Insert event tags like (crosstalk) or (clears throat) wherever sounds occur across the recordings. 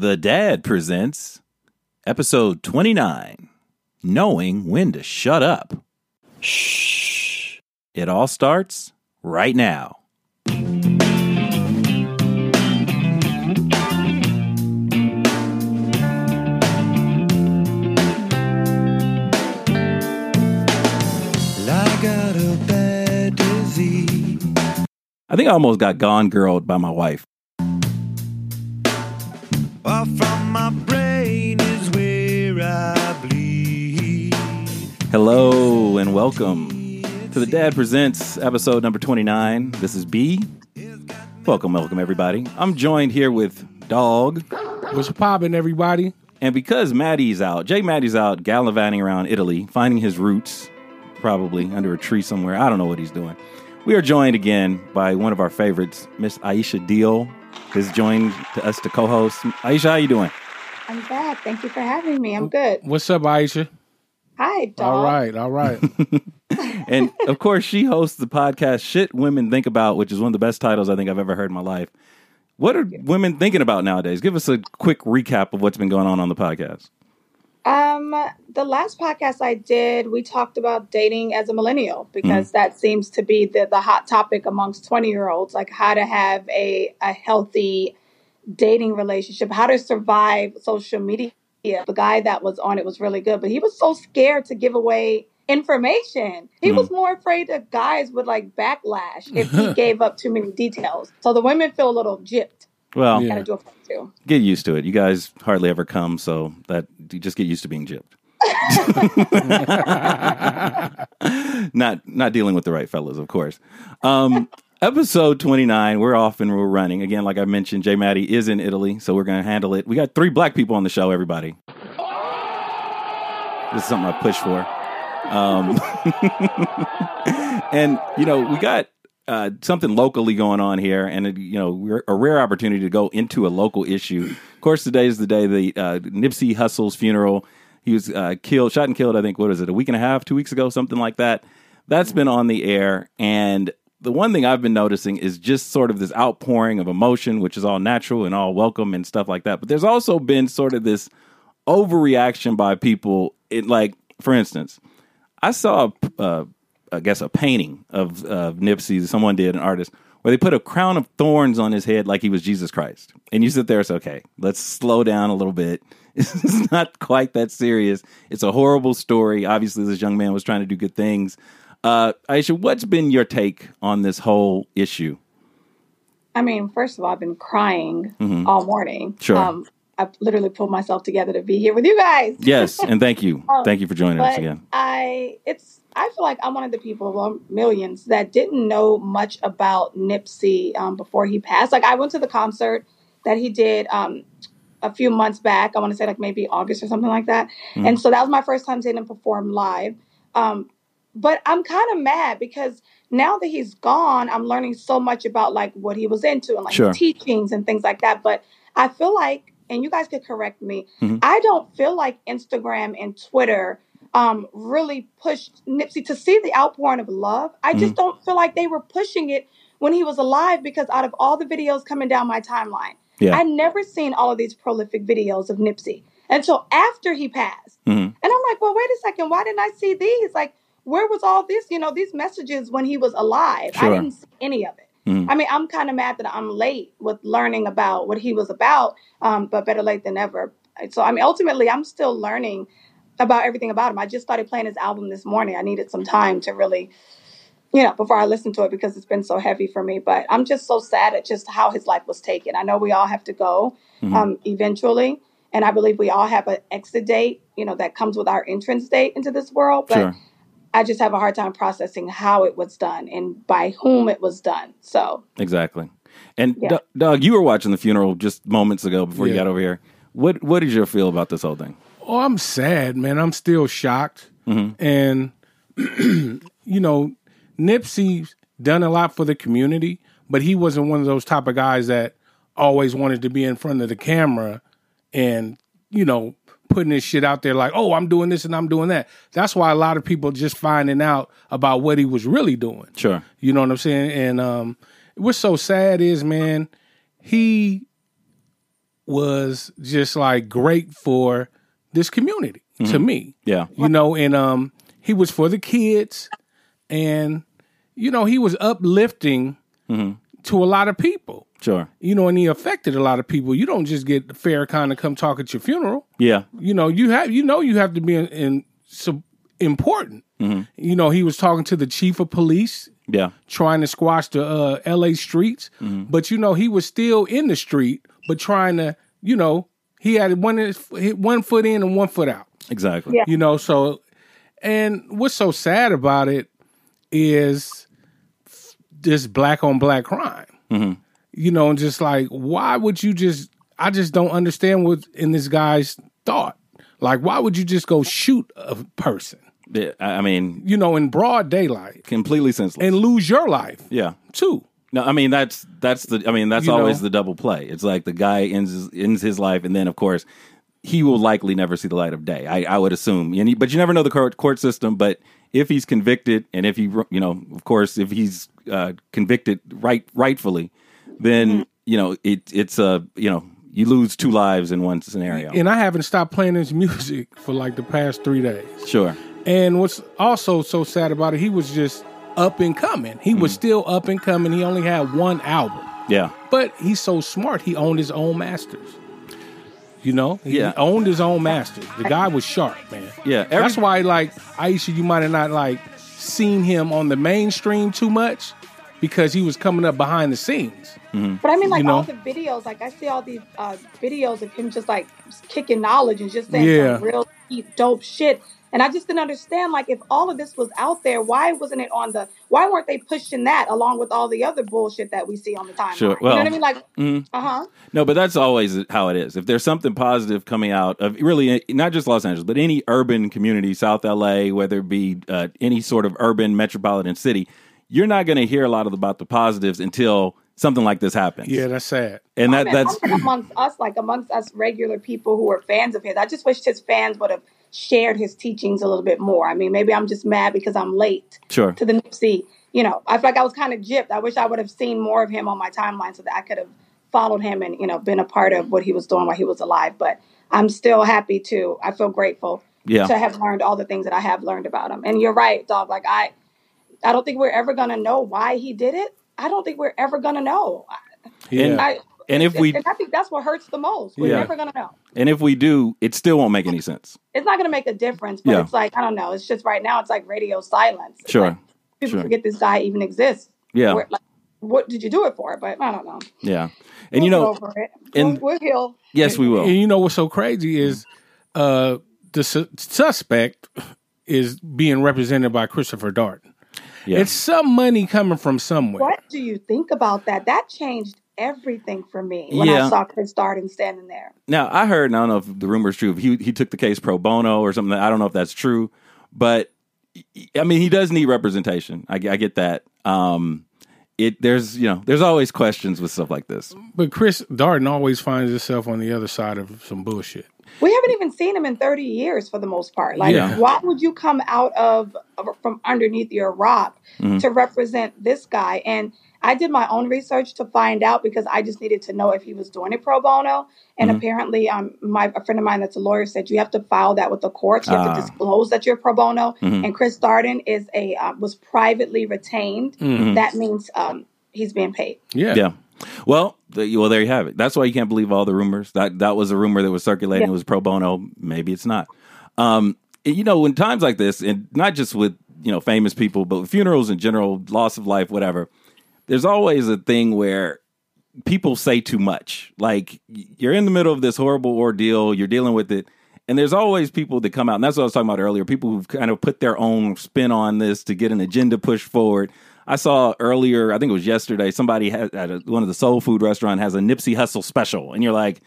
The Dad presents episode 29 Knowing When to Shut Up. Shh. It all starts right now. I got a bad disease. I think I almost got gone girled by my wife. Far from my brain is where I bleed. Hello and welcome to the Dad Presents episode number 29. This is B. Welcome, welcome, everybody. I'm joined here with Dog. What's poppin', everybody? And because Matty's out, Jay Matty's out gallivanting around Italy, finding his roots, probably under a tree somewhere. I don't know what he's doing. We are joined again by one of our favorites, Miss Aisha Deal, has joined to us to co-host. Aisha, how you doing? I'm back. Thank you for having me. I'm good. What's up, Aisha? Hi, dog. All right, all right. (laughs) And of course, she hosts the podcast "Shit Women Think About," which is one of the best titles I think I've ever heard in my life. What are women thinking about nowadays? Give us a quick recap of what's been going on on the podcast. Um, the last podcast I did, we talked about dating as a millennial because that seems to be the, the hot topic amongst 20 year olds, like how to have a, a healthy dating relationship, how to survive social media. The guy that was on it was really good, but he was so scared to give away information. He was more afraid that guys would like backlash if he (laughs) gave up too many details. So the women feel a little gypped. Well, Yeah. Gotta do it too. get used to it. You guys hardly ever come, so that you just get used to being gypped. (laughs) not not dealing with the right fellas, of course. Um, episode twenty nine. We're off and we're running again. Like I mentioned, Jay Matty is in Italy, so we're going to handle it. We got three black people on the show. Everybody, this is something I push for. Um, (laughs) and you know, we got uh, something locally going on here, and it, you know, we're a rare opportunity to go into a local issue. Of course, today is the day the uh, Nipsey Hussle's funeral. He was uh, killed, shot and killed. I think what is it, a week and a half, two weeks ago, something like that. That's been on the air, and the one thing I've been noticing is just sort of this outpouring of emotion, which is all natural and all welcome and stuff like that. But there's also been sort of this overreaction by people. It like, for instance, I saw, a, uh, I guess, a painting of uh, Nipsey. Someone did, an artist, where they put a crown of thorns on his head like he was Jesus Christ. And you sit there, it's okay. Let's slow down a little bit. (laughs) It's not quite that serious. It's a horrible story. Obviously, this young man was trying to do good things. Uh, Aisha, what's been your take on this whole issue? I mean, first of all, I've been crying all morning. Mm-hmm. Sure. Um, I literally pulled myself together to be here with you guys. Yes, and thank you, (laughs) Um, thank you for joining us again. I, it's, I feel like I'm one of the people, well, millions that didn't know much about Nipsey um, before he passed. Like, I went to the concert that he did um, a few months back. I want to say like maybe August or something like that. Mhm. And so that was my first time seeing him perform live. Um, but I'm kind of mad because now that he's gone, I'm learning so much about like what he was into and like Sure. teachings and things like that. But I feel like, and you guys could correct me, Mhm. I don't feel like Instagram and Twitter um, really pushed Nipsey to see the outpouring of love. I just don't feel like they were pushing it when he was alive because out of all the videos coming down my timeline, Yeah. I never seen all of these prolific videos of Nipsey until after he passed. Mhm. And I'm like, well, wait a second, why didn't I see these? Like, where was all this, you know, these messages when he was alive? Sure. I didn't see any of it. Mhm. I mean, I'm kind of mad that I'm late with learning about what he was about, um, but better late than ever. So, I mean, ultimately, I'm still learning about everything about him. I just started playing his album this morning. I needed some time to really, you know, before I listened to it because it's been so heavy for me. But I'm just so sad at just how his life was taken. I know we all have to go Mhm. um, eventually, and I believe we all have an exit date, you know, that comes with our entrance date into this world. But Sure. I just have a hard time processing how it was done and by whom it was done. So Exactly. And Yeah. Doug, Doug, you were watching the funeral just moments ago before you got over here. What What is your feel about this whole thing? Oh, I'm sad, man. I'm still shocked. Mhm. And, (clears throat) you know, Nipsey's done a lot for the community, but he wasn't one of those type of guys that always wanted to be in front of the camera and, you know, putting his shit out there like, oh, I'm doing this and I'm doing that. That's why a lot of people just finding out about what he was really doing. Sure. You know what I'm saying? And um what's so sad is, man, he was just like great for this community to me. Yeah. You know, and um he was for the kids and you know, he was uplifting to a lot of people. Sure. You know, and he affected a lot of people. You don't just get fair Farrakhan to come talk at your funeral. Yeah. You know, you have you know you have to be in, in so important. You know, he was talking to the chief of police Yeah. trying to squash the uh, L.A. streets, but you know he was still in the street, but trying to, you know, he had one one foot in and one foot out. Exactly. Yeah. You know, so and what's so sad about it is this black on black crime. Mm-hmm. You know, and just like why would you just? I just don't understand what in this guy's thought. Like, why would you just go shoot a person? Yeah, I I mean, You know, in broad daylight completely senseless. and lose your life yeah. too. No, I mean that's that's the I mean that's You always know? the double play. It's like the guy ends his, ends his life, and then of course he will likely never see the light of day. I, I would assume, he, but you never know the court, court system. But if he's convicted, and if he you know, of course, if he's uh, convicted right rightfully, then you know it it's a you know you lose two lives in one scenario. And I haven't stopped playing his music for like the past three days. Sure. And what's also so sad about it, he was just up and coming. He was still up and coming. He only had one album. Yeah. But he's so smart, he owned his own masters. You know? He Yeah. owned his own masters. The guy was sharp, man. Yeah, every- That's why, like, Aisha, you might have not, like, seen him on the mainstream too much because he was coming up behind the scenes. But I mean, like You know? all the videos, like I see all these uh, videos of him just like kicking knowledge and just saying Yeah. some real deep, dope shit. And I just didn't understand, like, if all of this was out there, why wasn't it on the? Why weren't they pushing that along with all the other bullshit that we see on the timeline? Sure. you know what I mean? Like, mm-hmm. uh huh. No, but that's always how it is. If there's something positive coming out of really not just Los Angeles, but any urban community, South LA, whether it be uh, any sort of urban metropolitan city, you're not going to hear a lot of about the positives until something like this happens. Yeah, that's sad. and that that's amongst us, like amongst us regular people who are fans of his. I just wish his fans would have shared his teachings a little bit more. I mean, maybe I'm just mad because I'm late sure. to the Nipsey. You know, I feel like I was kind of gypped. I wish I would have seen more of him on my timeline so that I could have followed him and you know been a part of what he was doing while he was alive. But I'm still happy to. I feel grateful Yeah. to have learned all the things that I have learned about him. And you're right, dog. Like I, I don't think we're ever gonna know why he did it. I don't think we're ever gonna know. Yeah. I, And if we and I think that's what hurts the most. We're Yeah. never gonna know. and if we do, it still won't make any sense. It's not gonna make a difference. But Yeah. it's like I don't know. It's just right now. It's like radio silence. It's Sure. like people Sure. forget this guy even exists. Yeah. Where- like, what did you do it for? But I don't know. Yeah. And you We'll know, get over it. and- we'll, we'll heal. yes, we will. And you know what's so crazy is uh, the su- suspect is being represented by Christopher Darden. Yeah. It's some money coming from somewhere. What do you think about that? That changed everything for me when Yeah. I saw Chris Darden standing there. Now I heard, and I don't know if the rumor is true. If he he took the case pro bono or something. I don't know if that's true, but I mean he does need representation. I, I get that. Um, it there's you know there's always questions with stuff like this. But Chris Darden always finds himself on the other side of some bullshit. We haven't even seen him in 30 years for the most part. Like, Yeah. why would you come out of from underneath your rock Mm-hmm. to represent this guy? And I did my own research to find out because I just needed to know if he was doing it pro bono. And Mm-hmm. apparently, um, my a friend of mine that's a lawyer said you have to file that with the courts. You have Ah. to disclose that you're pro bono. Mhm. And Chris Darden is a uh, was privately retained. Mm-hmm. That means um, he's being paid. Yeah. Yeah. Well, the, well, there you have it. That's why you can't believe all the rumors. That that was a rumor that was circulating. Yeah. It was pro bono. Maybe it's not. Um, and, you know, in times like this, and not just with you know famous people, but with funerals in general, loss of life, whatever. There's always a thing where people say too much. Like you're in the middle of this horrible ordeal, you're dealing with it, and there's always people that come out. And that's what I was talking about earlier. People who've kind of put their own spin on this to get an agenda pushed forward. I saw earlier, I think it was yesterday, somebody had, at a, one of the soul food restaurant has a Nipsey Hussle special, and you're like,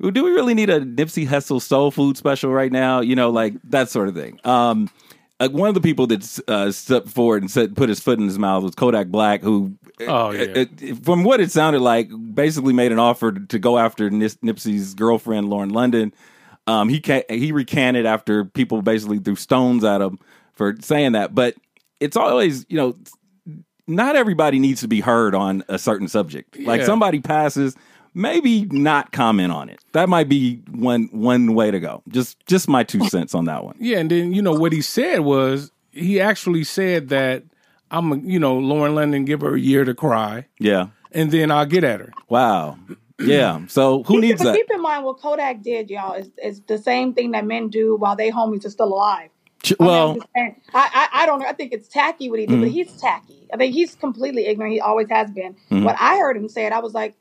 do we really need a Nipsey Hussle soul food special right now? You know, like that sort of thing. Um, uh, one of the people that uh, stepped forward and said, put his foot in his mouth was Kodak Black, who, Oh, yeah. uh, uh, from what it sounded like, basically made an offer to go after Nis- Nipsey's girlfriend, Lauren London. Um, he ca- he recanted after people basically threw stones at him for saying that. But it's always, you know, not everybody needs to be heard on a certain subject. Like Yeah. somebody passes, maybe not comment on it. That might be one one way to go. Just just my two cents on that one. Yeah, and then you know what he said was he actually said that I'm, a, you know, Lauren London give her a year to cry, Yeah. and then I'll get at her. Wow. Yeah. So who needs But that? keep in mind what Kodak did, y'all, is, is the same thing that men do while they homies are still alive. Ch- I mean, I'm Well, I, I, I don't know. I think it's tacky what he did, but mm. he's tacky. I think he's completely ignorant. He always has been. Mm-hmm. What I heard him say it, I was like,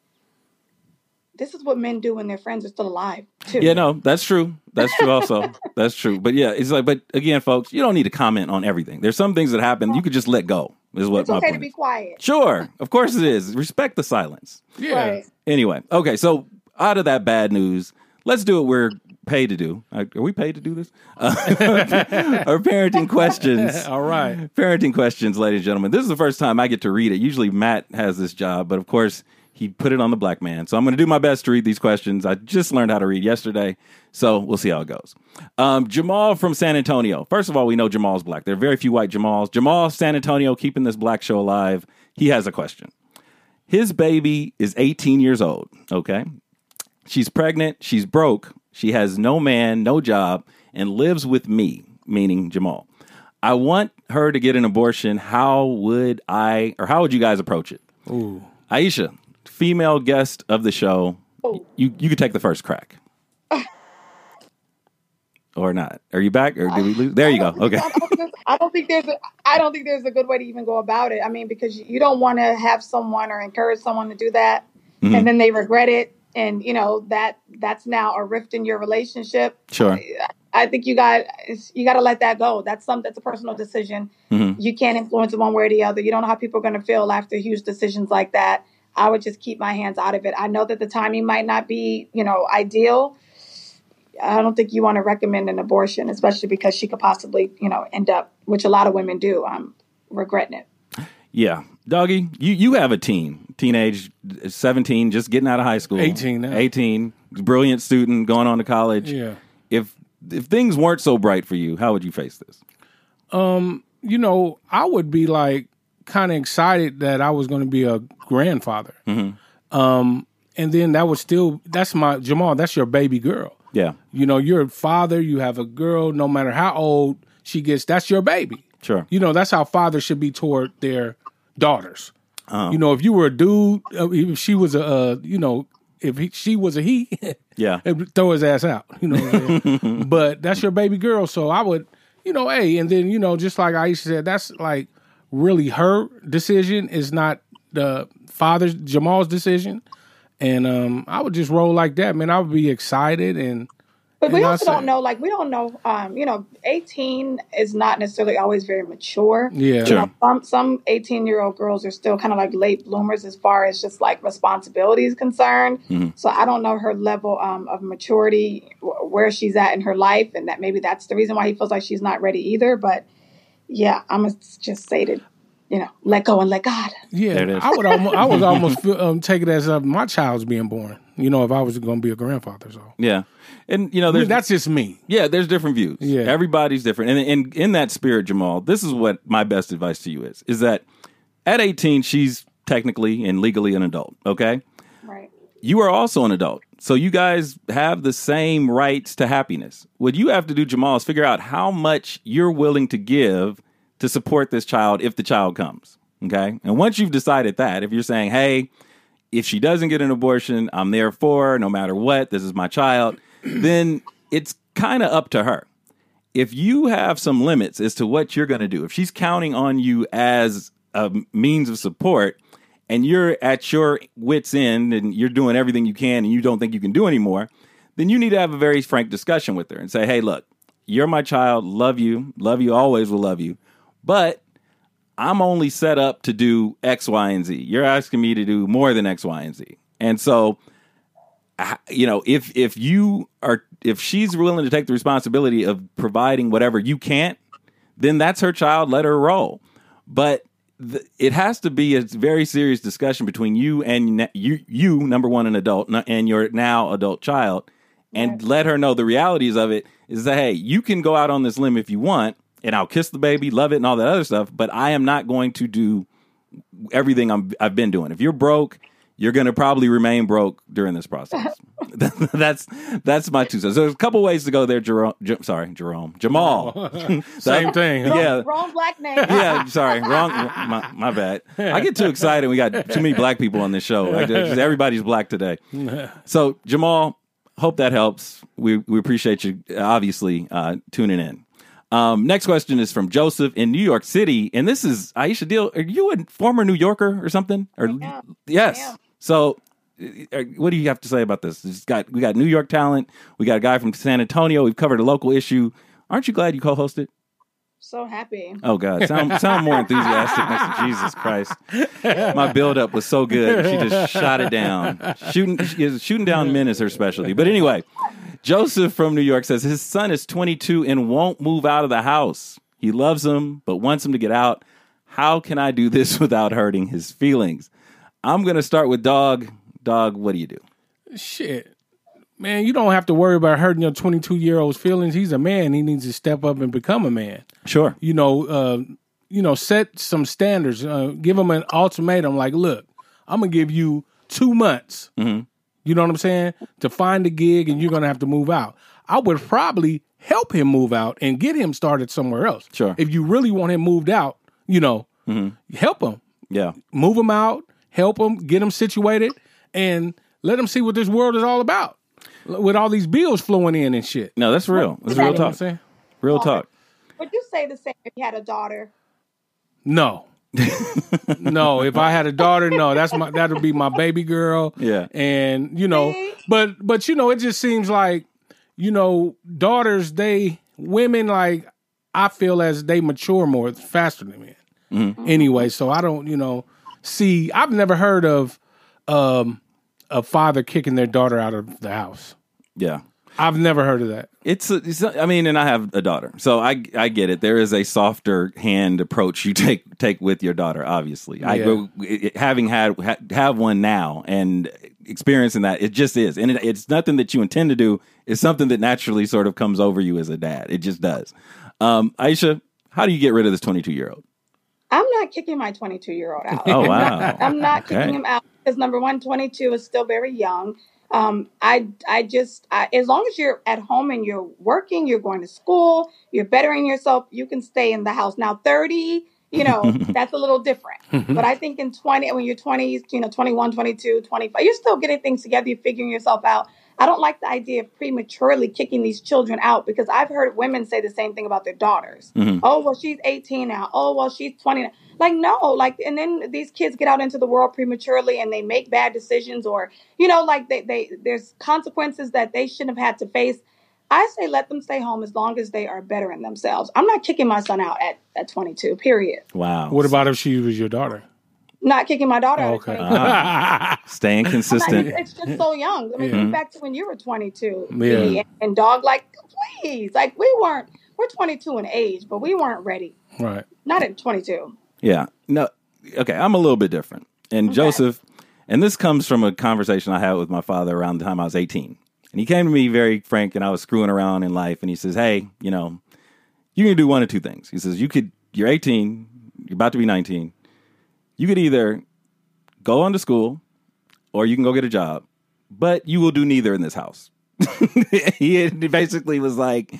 this is what men do when their friends are still alive, too. yeah, no, that's true. That's true. Also, (laughs) that's true. But yeah, it's like, but again, folks, you don't need to comment on everything. There's some things that happen you could just let go. Is what It's my okay to point be is. quiet. Sure, of course it is. Respect the silence. Yeah, Right. Anyway, okay, so out of that bad news, let's do what we're paid to do. Uh, Are we paid to do this? Uh, (laughs) our parenting questions. (laughs) all right. Parenting questions, ladies and gentlemen. This is the first time I get to read it. Usually Matt has this job, but of course he put it on the black man. So I'm going to do my best to read these questions. I just learned how to read yesterday, so we'll see how it goes. Um, Jamal from San Antonio. First of all, we know Jamal's black. There are very few white Jamals. Jamal, San Antonio, keeping this black show alive. He has a question. His baby is 18 years old. Okay. She's pregnant. She's broke. She has no man, no job, and lives with me, meaning Jamal. I want her to get an abortion. How would I, or how would you guys approach it? Ooh. Aisha, female guest of the show. You you could take the first crack. (laughs) or not. Are you back? Or did we lose? There you go. Okay. I don't, think- I don't think there's a I don't think there's a good way to even go about it. I mean, because you- you don't want to have someone or encourage someone to do that, Mm-hmm. and then they regret it, and you know that that's now a rift in your relationship. Sure. I, I think you got you got to let that go. That's some that's a personal decision. Mm-hmm. You can't influence it one way or the other. You don't know how people are going to feel after huge decisions like that. I would just keep my hands out of it. I know that the timing might not be, you know, ideal. I don't think you want to recommend an abortion, especially because she could possibly, you know, end up, which a lot of women do, um, regretting it. Yeah. Doggy, you, you have a teen, teenage, 17, just getting out of high school. 18 now. 18, brilliant student, going on to college. Yeah. If if things weren't so bright for you, how would you face this? Um, you know, I would be like kind of excited that I was going to be a grandfather. Um, and then that was still that's my Jamal. That's your baby girl. Yeah, You know, you're a father. You have a girl. No matter how old she gets, that's your baby. sure. You know, that's how fathers should be toward their daughters. You know, if you were a dude, uh, if she was a, uh, you know, if he, she was a he, (laughs) Yeah. throw his ass out. You know, what I'm saying? (laughs) but that's your baby girl, so I would, you know, hey, and then you know, just like Aisha said, that's like really her decision. Is not the father's Jamal's decision, and um, I would just roll like that, man. I would be excited and. But we And I also say- don't know, like, we don't know, um, you know, 18 is not necessarily always very mature. Yeah. You Sure. know, some some 18 year old girls are still kind of like late bloomers as far as just like responsibility is concerned. Mm-hmm. So I don't know her level um, of maturity, wh- where she's at in her life, and that maybe that's the reason why he feels like she's not ready either. But yeah, I'm gonna just say to, you know, let go and let God. Yeah, There it is. I would almost, I would almost feel, um, take it as uh, my child's being born. You know, if I was going to be a grandfather, so Yeah. And you know, I mean, that's just me. yeah, there's different views. Yeah. Everybody's different. And in in that spirit, Jamal, this is what my best advice to you is is that at 18 she's technically and legally an adult, okay? Right. you are also an adult. So you guys have the same rights to happiness. What you have to do, Jamal, is figure out how much you're willing to give to support this child if the child comes. Okay. And once you've decided that, if you're saying, hey, if she doesn't get an abortion, I'm there for her no matter what, this is my child, (clears throat) then it's kind of up to her. If you have some limits as to what you're going to do, if she's counting on you as a means of support, and you're at your wits end and you're doing everything you can and you don't think you can do anymore, then you need to have a very frank discussion with her and say, "Hey, look, you're my child, love you, love you, always will love you, but I'm only set up to do X, Y, and Z. You're asking me to do more than X, Y, and Z, and so." You know, if if you are if she's willing to take the responsibility of providing whatever you can't, then that's her child. Let her roll. But it has to be a very serious discussion between you and you, you number one, an adult, and your now adult child, and let her know the realities of it. Is that hey, you can go out on this limb if you want, and I'll kiss the baby, love it, and all that other stuff. But I am not going to do everything I'm, I've been doing. If you're broke, you're going to probably remain broke during this process. (laughs) (laughs) that's that's my two cents. There's a couple ways to go there, Jerome. J- sorry, Jerome, Jamal. (laughs) Same thing. Wrong, Yeah. wrong black name. yeah, sorry, wrong. My, my bad. I get too excited. We got too many black people on this show. Like, just everybody's black today. So Jamal, hope that helps. We we appreciate you obviously uh, tuning in. Um, next question is from Joseph in New York City, and this is Aisha Deal. Are you a former New Yorker or something? Or am. yes. So, uh, what do you have to say about this? It's got we got New York talent. We got a guy from San Antonio. We've covered a local issue. Aren't you glad you co-hosted? So happy. Oh God, sound sound more enthusiastic next to Jesus Christ. My buildup was so good. She just shot it down. Shooting shooting down men is her specialty. But anyway, Joseph from New York says his son is 22 and won't move out of the house. He loves him but wants him to get out. How can I do this (laughs) without hurting his feelings? I'm going to start with dog. Dog, what do you do? Shit. Man, you don't have to worry about hurting your 22 year old's feelings. He's a man. He needs to step up and become a man. Sure. You know, uh, you know, set some standards. Uh, give him an ultimatum. Like, look, I'm gonna give you two months. You know what I'm saying? To find a gig, and you're gonna have to move out. I would probably help him move out and get him started somewhere else. Sure. If you really want him moved out, you know, help him Yeah. move him out, help them, get them situated, and let them see what this world is all about. With all these bills flowing in and shit. No, that's real. That's real talk. saying? Real talk. Would you say the same if you had a daughter? No. (laughs) no, if I had a daughter, no, that's my that would be my baby girl. Yeah. And you know, but but you know, it just seems like, you know, daughters, they women like I feel as they mature more faster than men. Mm-hmm. Anyway, so I don't, you know, see I've never heard of um a father kicking their daughter out of the house. Yeah. I've never heard of that. It's, it's I mean, and I have a daughter, so I I get it. There is a softer hand approach you (laughs) take take with your daughter. Obviously, I go having had ha, have one now and experiencing that. It just is, and it, it's nothing that you intend to do. It's something that naturally sort of comes over you as a dad. It just does. Um, Aisha, how do you get rid of this twenty two year old? I'm not kicking my 22 year old out. Oh wow, (laughs) I'm not Okay. kicking him out because number one, 22 is still very young. Um, I I just I, as long as you're at home and you're working, you're going to school, you're bettering yourself, you can stay in the house. Now 30, you know, (laughs) that's a little different. But I think in 20, when you're 20, you know, 21, 22, 25, you're still getting things together, you're figuring yourself out. I don't like the idea of prematurely kicking these children out because I've heard women say the same thing about their daughters. Mm-hmm. Oh, well, she's 18 now. Oh, well, she's 20 now. Like, no, like, and then these kids get out into the world prematurely and they make bad decisions or, you know, like they, they, there's consequences that they shouldn't have had to face. I say let them stay home as long as they are bettering themselves. I'm not kicking my son out at, at 22, period. wow. What about if she was your daughter? Not kicking my daughter out Okay. Ah. at 22. (laughs) staying consistent? not- it's just so young. I mean, think back to when you were 22. Yeah. And, and dog, like, please. Like, we weren't, we're 22 in age, but we weren't ready. right. Not at 22. Yeah. No. Okay. I'm a little bit different. And Joseph, and this comes from a conversation I had with my father around the time I was 18. And he came to me very frank, and I was screwing around in life. And he says, Hey, you know, you can do one of two things. He says, You could, you're 18, you're about to be 19. You could either go on to school or you can go get a job, but you will do neither in this house. (laughs) he basically was like,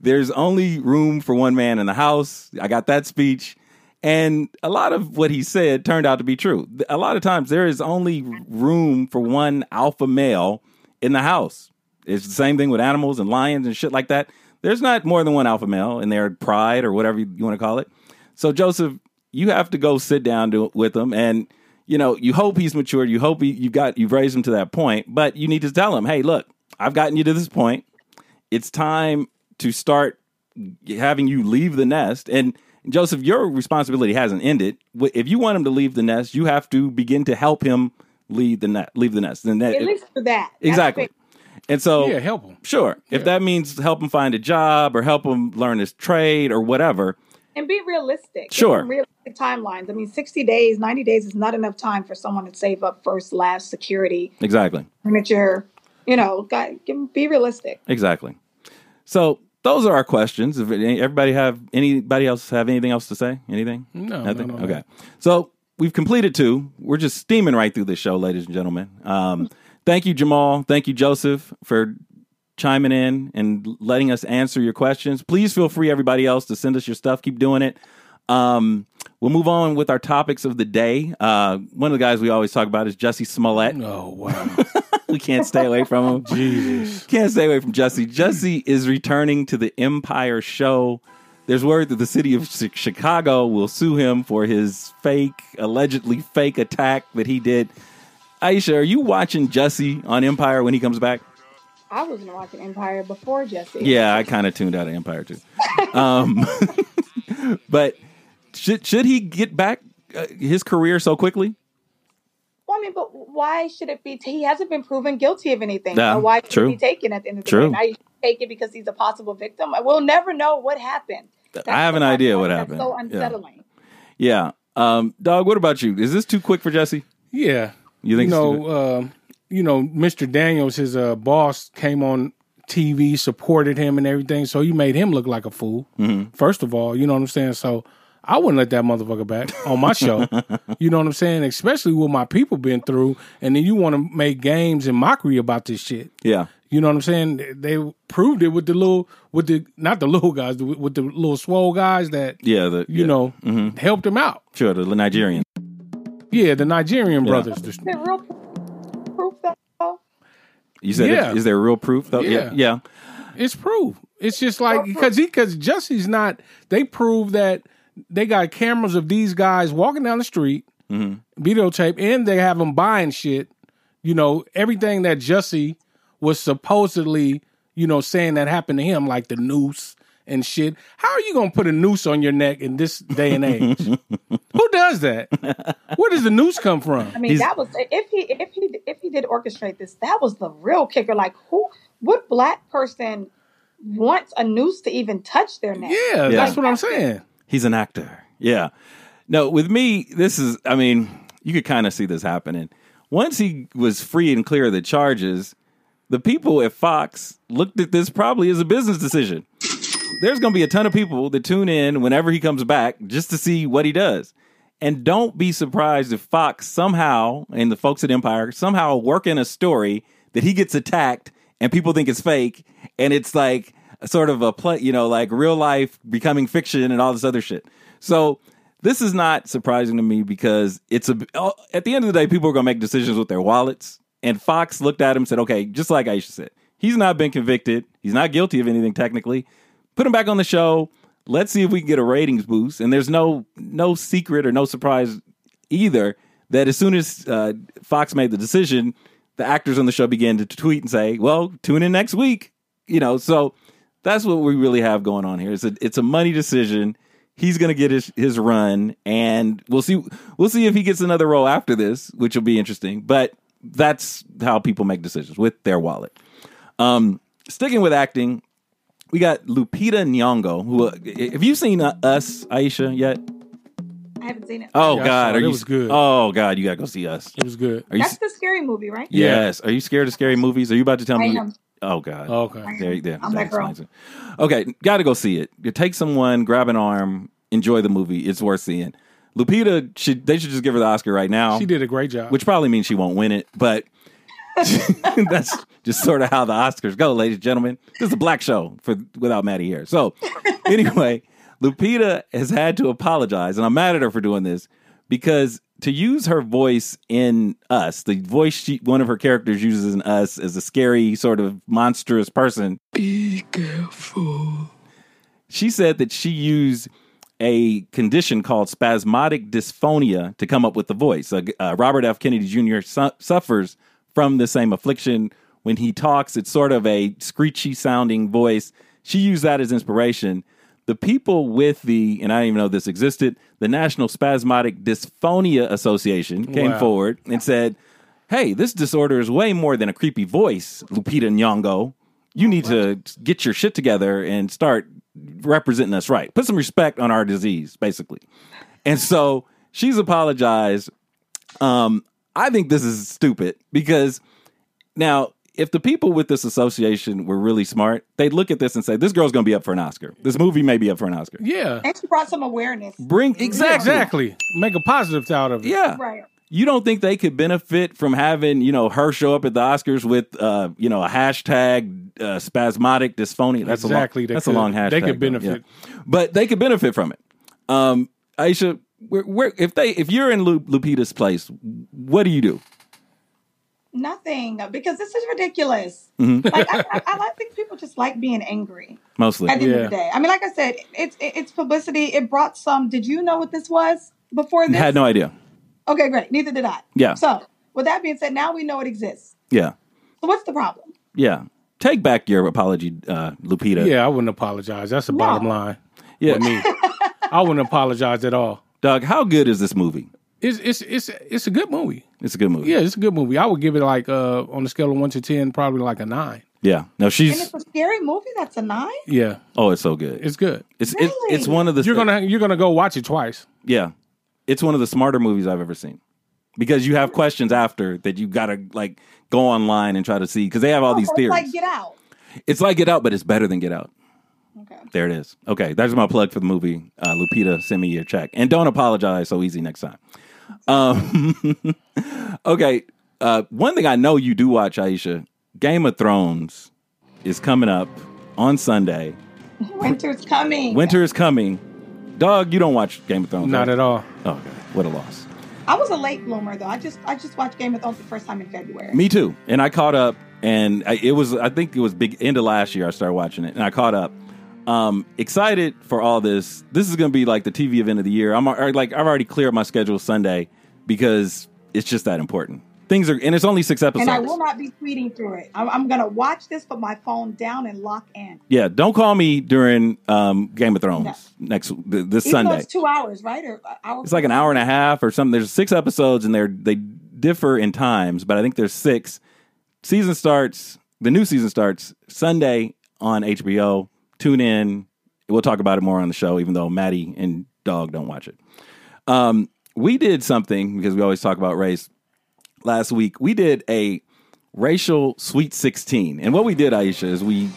There's only room for one man in the house. I got that speech. And a lot of what he said turned out to be true. A lot of times there is only room for one alpha male in the house. It's the same thing with animals and lions and shit like that. There's not more than one alpha male in their pride or whatever you want to call it. So Joseph, you have to go sit down to, with him and you know, you hope he's matured. You hope he, you got you've raised him to that point, but you need to tell him, "Hey, look, I've gotten you to this point. It's time to start having you leave the nest." And Joseph, your responsibility hasn't ended. If you want him to leave the nest, you have to begin to help him leave the net, leave the nest. And that, At least for that. Exactly. And so, Yeah, help him. sure, if that means help him find a job or help him learn his trade or whatever, And be realistic. Sure. them Realistic timelines. I mean, 60 days, 90 days is not enough time for someone to save up first, last, security, exactly. furniture. You know, be realistic. Exactly. So those are our questions. If everybody have anybody else have anything else to say? Anything? No, Nothing? no, no, no. Okay. So we've completed two. We're just steaming right through this show, ladies and gentlemen. Um, thank you, Jamal. Thank you, Joseph, for chiming in and letting us answer your questions. Please feel free, everybody else, to send us your stuff. Keep doing it. Um, we'll move on with our topics of the day. Uh, one of the guys we always talk about is Jesse Smollett. Oh wow, (laughs) we can't stay away from him. Jesus! Can't stay away from Jesse. Jesse is returning to the Empire show. There's word that the city of Chicago will sue him for his fake, allegedly fake attack that he did. Aisha, are you watching Jesse on Empire when he comes back? I wasn't watching Empire before Jesse. Yeah, I kind of tuned out of Empire too. Um, (laughs) but should should he get back uh, his career so quickly? Well, I mean, but why should it be? he hasn't been proven guilty of anything. Yeah, so why should true. it be taken at the end of the True. day? Now you take it because he's a possible victim. We'll never know what happened. That's I have an idea what happened. So Yeah. unsettling. Yeah. Um, dog, what about you? Is this too quick for Jesse? Yeah, You think you it's too know, um, you know, Mr. Daniels, his uh, boss, came on TV, supported him and everything, so you made him look like a fool. Mm-hmm. First of all, you know what I'm saying. So I wouldn't let that motherfucker back on my show. (laughs) you know what I'm saying? Especially what my people been through, and then you want to make games and mockery about this shit. Yeah. You know what I'm saying? They proved it with the little, with the not the little guys, with with the little swole guys that Yeah. The, you yeah. Mm-hmm. know helped him out. sure, the Nigerian. Yeah, the Nigerian brothers. The- Is real proof though? You said, Yeah. is there real proof though? Yeah. Yeah. It's proof. It's just like because he because Jesse's not. They prove that they got cameras of these guys walking down the street, mm-hmm. videotape, and they have them buying shit. You know everything that Jesse was supposedly, you know, saying that happened to him, like the noose and shit. How are you gonna put a noose on your neck in this day and age? (laughs) Who does that? Where does the noose come from? I mean, He's- that was if he if he if he did orchestrate this, that was the real kicker. Like, who? What black person wants a noose to even touch their neck? Yeah, that's what I'm saying. He's an actor. Yeah. No, with me, this is, I mean, you could kind of see this happening. Once he was free and clear of the charges, the people at Fox looked at this probably as a business decision. There's going to be a ton of people that tune in whenever he comes back just to see what he does. And don't be surprised if Fox somehow, and the folks at Empire, somehow work in a story that he gets attacked and people think it's fake. And it's like sort of a play, you know, like real life becoming fiction and all this other shit. So this is not surprising to me because it's a, oh, at the end of the day, people are going to make decisions with their wallets. And Fox looked at him and said, okay, just like Aisha said, he's not been convicted. He's not guilty of anything technically. Put him back on the show. Let's see if we can get a ratings boost. And there's no no secret or no surprise either that as soon as uh, Fox made the decision, the actors on the show began to tweet and say, "Well, tune in next week." You know, so that's what we really have going on here. It's a it's a money decision. He's going to get his his run, and we'll see we'll see if he gets another role after this, which will be interesting. But that's how people make decisions with their wallet. Um, sticking with acting, we got Lupita Nyong'o. Who uh, have you seen uh, Us, Aisha yet? I haven't seen it. Oh Yeah, I God, saw it. are It you? was good. Oh God, you gotta go see Us. It was good. Are you? That's the scary movie, right? Yes. Are you scared of scary movies? Are you about to tell I me? am. Oh God. Okay. There, there. I'm that that girl. explains it. Okay, got to go see it. You take someone, grab an arm, enjoy the movie. It's worth seeing. Lupita should. They should just give her the Oscar right now. She did a great job. which probably means she won't win it, but (laughs) that's just sort of how the Oscars go, ladies and gentlemen. This is a black show for without Matty here. So (laughs) anyway, Lupita has had to apologize, and I'm mad at her for doing this because to use her voice in Us, the voice she, one of her characters uses in Us as a scary sort of monstrous person. Be careful. She said that she used a condition called spasmodic dysphonia to come up with the voice. Uh, uh, Robert F. Kennedy Jr. Su- suffers from the same affliction. When he talks, it's sort of a screechy sounding voice. She used that as inspiration. The people with the, and I didn't even know this existed, the National Spasmodic Dysphonia Association came Wow. forward and said, Hey, this disorder is way more than a creepy voice, Lupita Nyong'o. You need to get your shit together and start representing us right. Put some respect on our disease, basically. And so she's apologized. Um, I think this is stupid because now if the people with this association were really smart, they'd look at this and say, "This girl's going to be up for an Oscar. This movie may be up for an Oscar." Yeah. And she brought some awareness. Bring exactly, Exactly. Make a positive out of it. yeah. Right. You don't think they could benefit from having you know her show up at the Oscars with uh you know a hashtag uh, spasmodic dysphonia? That's Exactly, a they long, that's could. a long hashtag. They could though, benefit. yeah. but they could benefit from it. Um, Aisha, where, where, if they if you're in Lu- Lupita's place, what do you do? Nothing because this is ridiculous. Mm-hmm. Like I, I, I think people just like being angry. Mostly, At the end of the day, I mean, like I said, it's it's publicity. It brought some. Did you know what this was before this? I had no idea. Okay, great. Neither did I. Yeah. So with that being said, now we know it exists. Yeah, So what's the problem? yeah. Take back your apology, uh, Lupita. Yeah, I wouldn't apologize. That's the bottom line. yeah. with me. (laughs) I wouldn't apologize at all. Doug, how good is this movie? It's it's it's it's a good movie. It's a good movie. Yeah, it's a good movie. I would give it like uh on a scale of one to ten, probably like a nine. Yeah. No, she's. And she's. it's a scary movie. That's a nine. Yeah, Oh, it's so good. it's good. It's it, Really? it's one of the You're gonna you're gonna go watch it twice. yeah. It's one of the smarter movies I've ever seen because you have questions after that you gotta like go online and try to see because they have all these Oh, theories. It's like Get Out. It's like Get Out, but it's better than Get Out. Okay. There it is. Okay, that's my plug for the movie. Uh, Lupita, send me your check, and don't apologize so easy next time. Um, (laughs) okay, uh, one thing I know you do watch, Aisha. Game of Thrones is coming up on Sunday. (laughs) Winter's coming. Winter is coming. Dog, you don't watch Game of Thrones. Not right? at all. Oh, okay. What a loss. I was a late bloomer though. I just I just watched Game of Thrones the first time in February. Me too. And I caught up, and I, it was I think it was big end of last year. I started watching it, and I caught up. Um, excited for all this. This is going to be like the TV event of the year. I'm like I've already cleared my schedule Sunday because it's just that important. Things are, and it's only six episodes. and I will not be tweeting through it. I'm, I'm gonna watch this, put my phone down, and lock in. yeah, don't call me during um, Game of Thrones No. next th- this Even Sunday. it's two hours, right? Or uh, hour. It's like an hour and a half or something. There's six episodes, and they're they differ in times, but I think there's six. Season starts. The new season starts Sunday on HBO. Tune in. We'll talk about it more on the show, even though Matty and Dog don't watch it. Um, we did something because we always talk about race. Last week, we did a racial Sweet 16, and what we did, Aisha, is we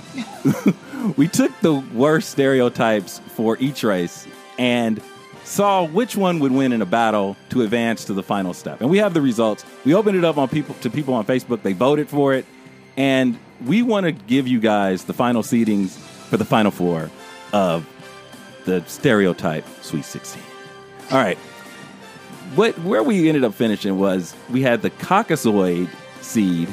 (laughs) we took the worst stereotypes for each race and saw which one would win in a battle to advance to the final step. And we have the results. We opened it up on people to people on Facebook. They voted for it, and we want to give you guys the final seedings for the final four of the stereotype Sweet 16. All right. What where we ended up finishing was we had the Caucasoid seed,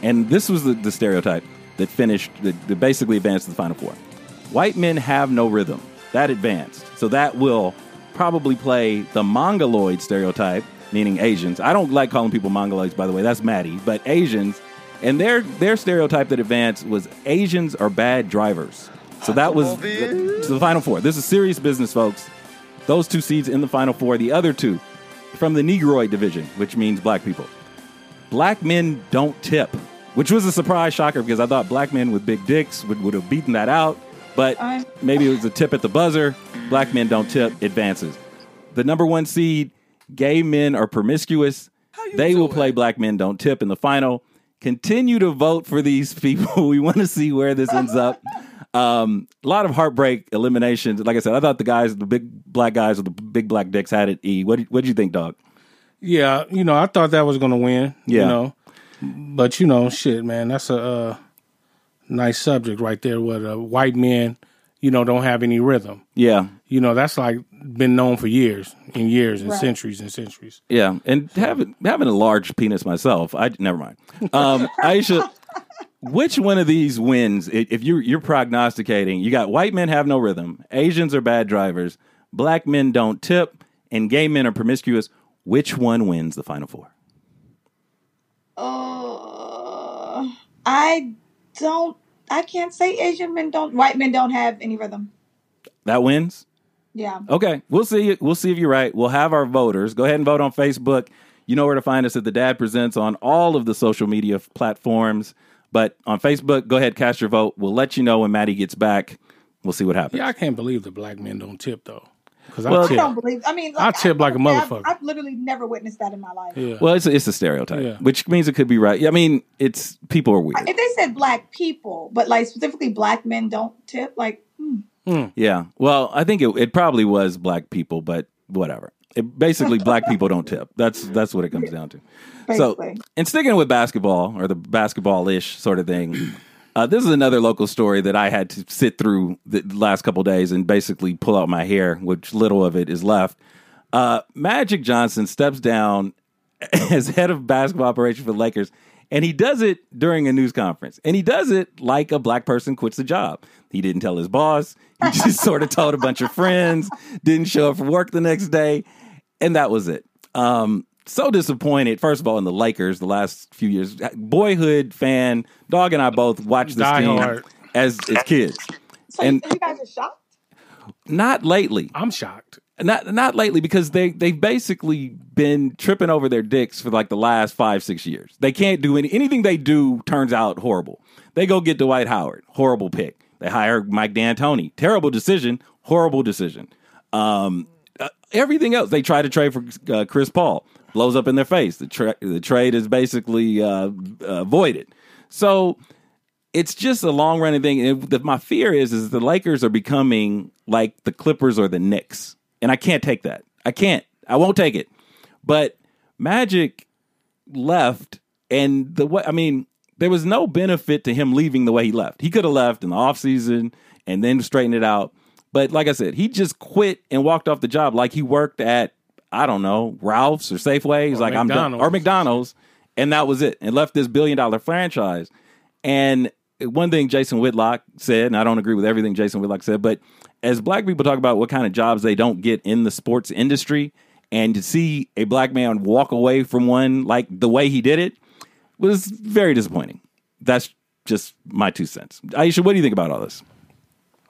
and this was the, the stereotype that finished that, that basically advanced to the final four. White men have no rhythm. That advanced. So that will probably play the Mongoloid stereotype, meaning Asians. I don't like calling people Mongoloids, by the way. That's Matty. But Asians, and their their stereotype that advanced was Asians are bad drivers. So that was the, the final four. This is serious business, folks. Those two seeds in the final four. The other two from the Negroid division, which means black people. Black men don't tip, which was a surprise shocker because I thought black men with big dicks would, would have beaten that out. But I- maybe it was a tip at the buzzer. Black men don't tip, advances. The number one seed, gay men are promiscuous. They will play black men don't tip in the final. Continue to vote for these (laughs) people. we want to see where this ends up. (laughs) Um, a lot of heartbreak eliminations. Like I said, I thought the guys, the big black guys with the big black dicks had it. E. What what do you think, dog? Yeah, you know, I thought that was gonna win. Yeah. You know, but you know, shit, man, that's a uh, nice subject right there. What uh, white men, you know, don't have any rhythm. Yeah, You know, that's like been known for years and years and Right. centuries and centuries. yeah. And having having a large penis myself, I never mind. Um, (laughs) Aisha, which one of these wins? If you're you're prognosticating, you got white men have no rhythm, Asians are bad drivers, black men don't tip, and gay men are promiscuous. Which one wins the final four? Uh, I don't. I can't say Asian men don't. White men don't have any rhythm. That wins. Yeah. Okay, we'll see. We'll see if you're right. We'll have our voters. Go ahead and vote on Facebook. You know where to find us at the Dad Presents on all of the social media platforms. But on Facebook, go ahead, cast your vote. We'll let you know when Matty gets back. We'll see what happens. Yeah, I can't believe the black men don't tip though. Because Well, I I don't believe. I mean, I tip like a I've- motherfucker. I've, literally never witnessed that in my life. Yeah. Well, it's a, it's a stereotype, Yeah. which means it could be right. I mean, it's people are weird. If they said black people, but like specifically black men don't tip, like hmm. Yeah. Well, I think it, it probably was black people, but whatever. It, basically, black people don't (laughs) tip. That's that's what it comes down to. So, Basically. and sticking with basketball or the basketball ish sort of thing, (clears throat) uh, this is another local story that I had to sit through the last couple days and basically pull out my hair, which little of it is left. Uh, Magic Johnson steps down (laughs) as head of basketball operations for the Lakers, and he does it during a news conference. And he does it like a black person quits the job. He didn't tell his boss. He (laughs) just sort of told a bunch of friends, didn't show up for work the next day, and that was it. Um, so disappointed, first of all, in the Lakers the last few years. Boyhood fan, dog and I both watched this Die team hard. as, as kids. So And- you guys are shocked. Not lately. I'm shocked. Not not lately because they they've basically been tripping over their dicks for like the last five six years. They can't do any anything they do turns out horrible. They go get Dwight Howard, horrible pick. They hire Mike D'Antoni, terrible decision, horrible decision. Um, uh, everything else they try to trade for uh, Chris Paul blows up in their face. The tra- the trade is basically uh, uh, voided. So it's just a long running thing. And the, my fear is is the Lakers are becoming like the Clippers or the Knicks, and I can't take that. I can't. I won't take it. But Magic left, and the way I mean, there was no benefit to him leaving the way he left. He could have left in the offseason and then straightened it out. But like I said, he just quit and walked off the job like he worked at I don't know Ralph's or Safeway. He's Or like I'm done or McDonald's, and that was it. And left this billion dollar franchise. And one thing Jason Whitlock said, and I don't agree with everything Jason Whitlock said, but as black people talk about what kind of jobs they don't get in the sports industry, and to see a black man walk away from one like the way he did it was very disappointing. That's just my two cents. Aisha, what do you think about all this?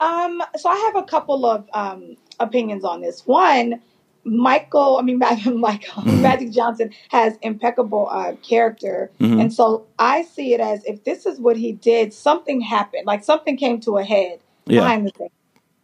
Um, so I have a couple of um, opinions on this. One, Michael, I mean, (laughs) Michael, Magic Johnson has impeccable uh, character. Mhm. And so I see it as if this is what he did, something happened, like something came to a head Yeah. behind the thing.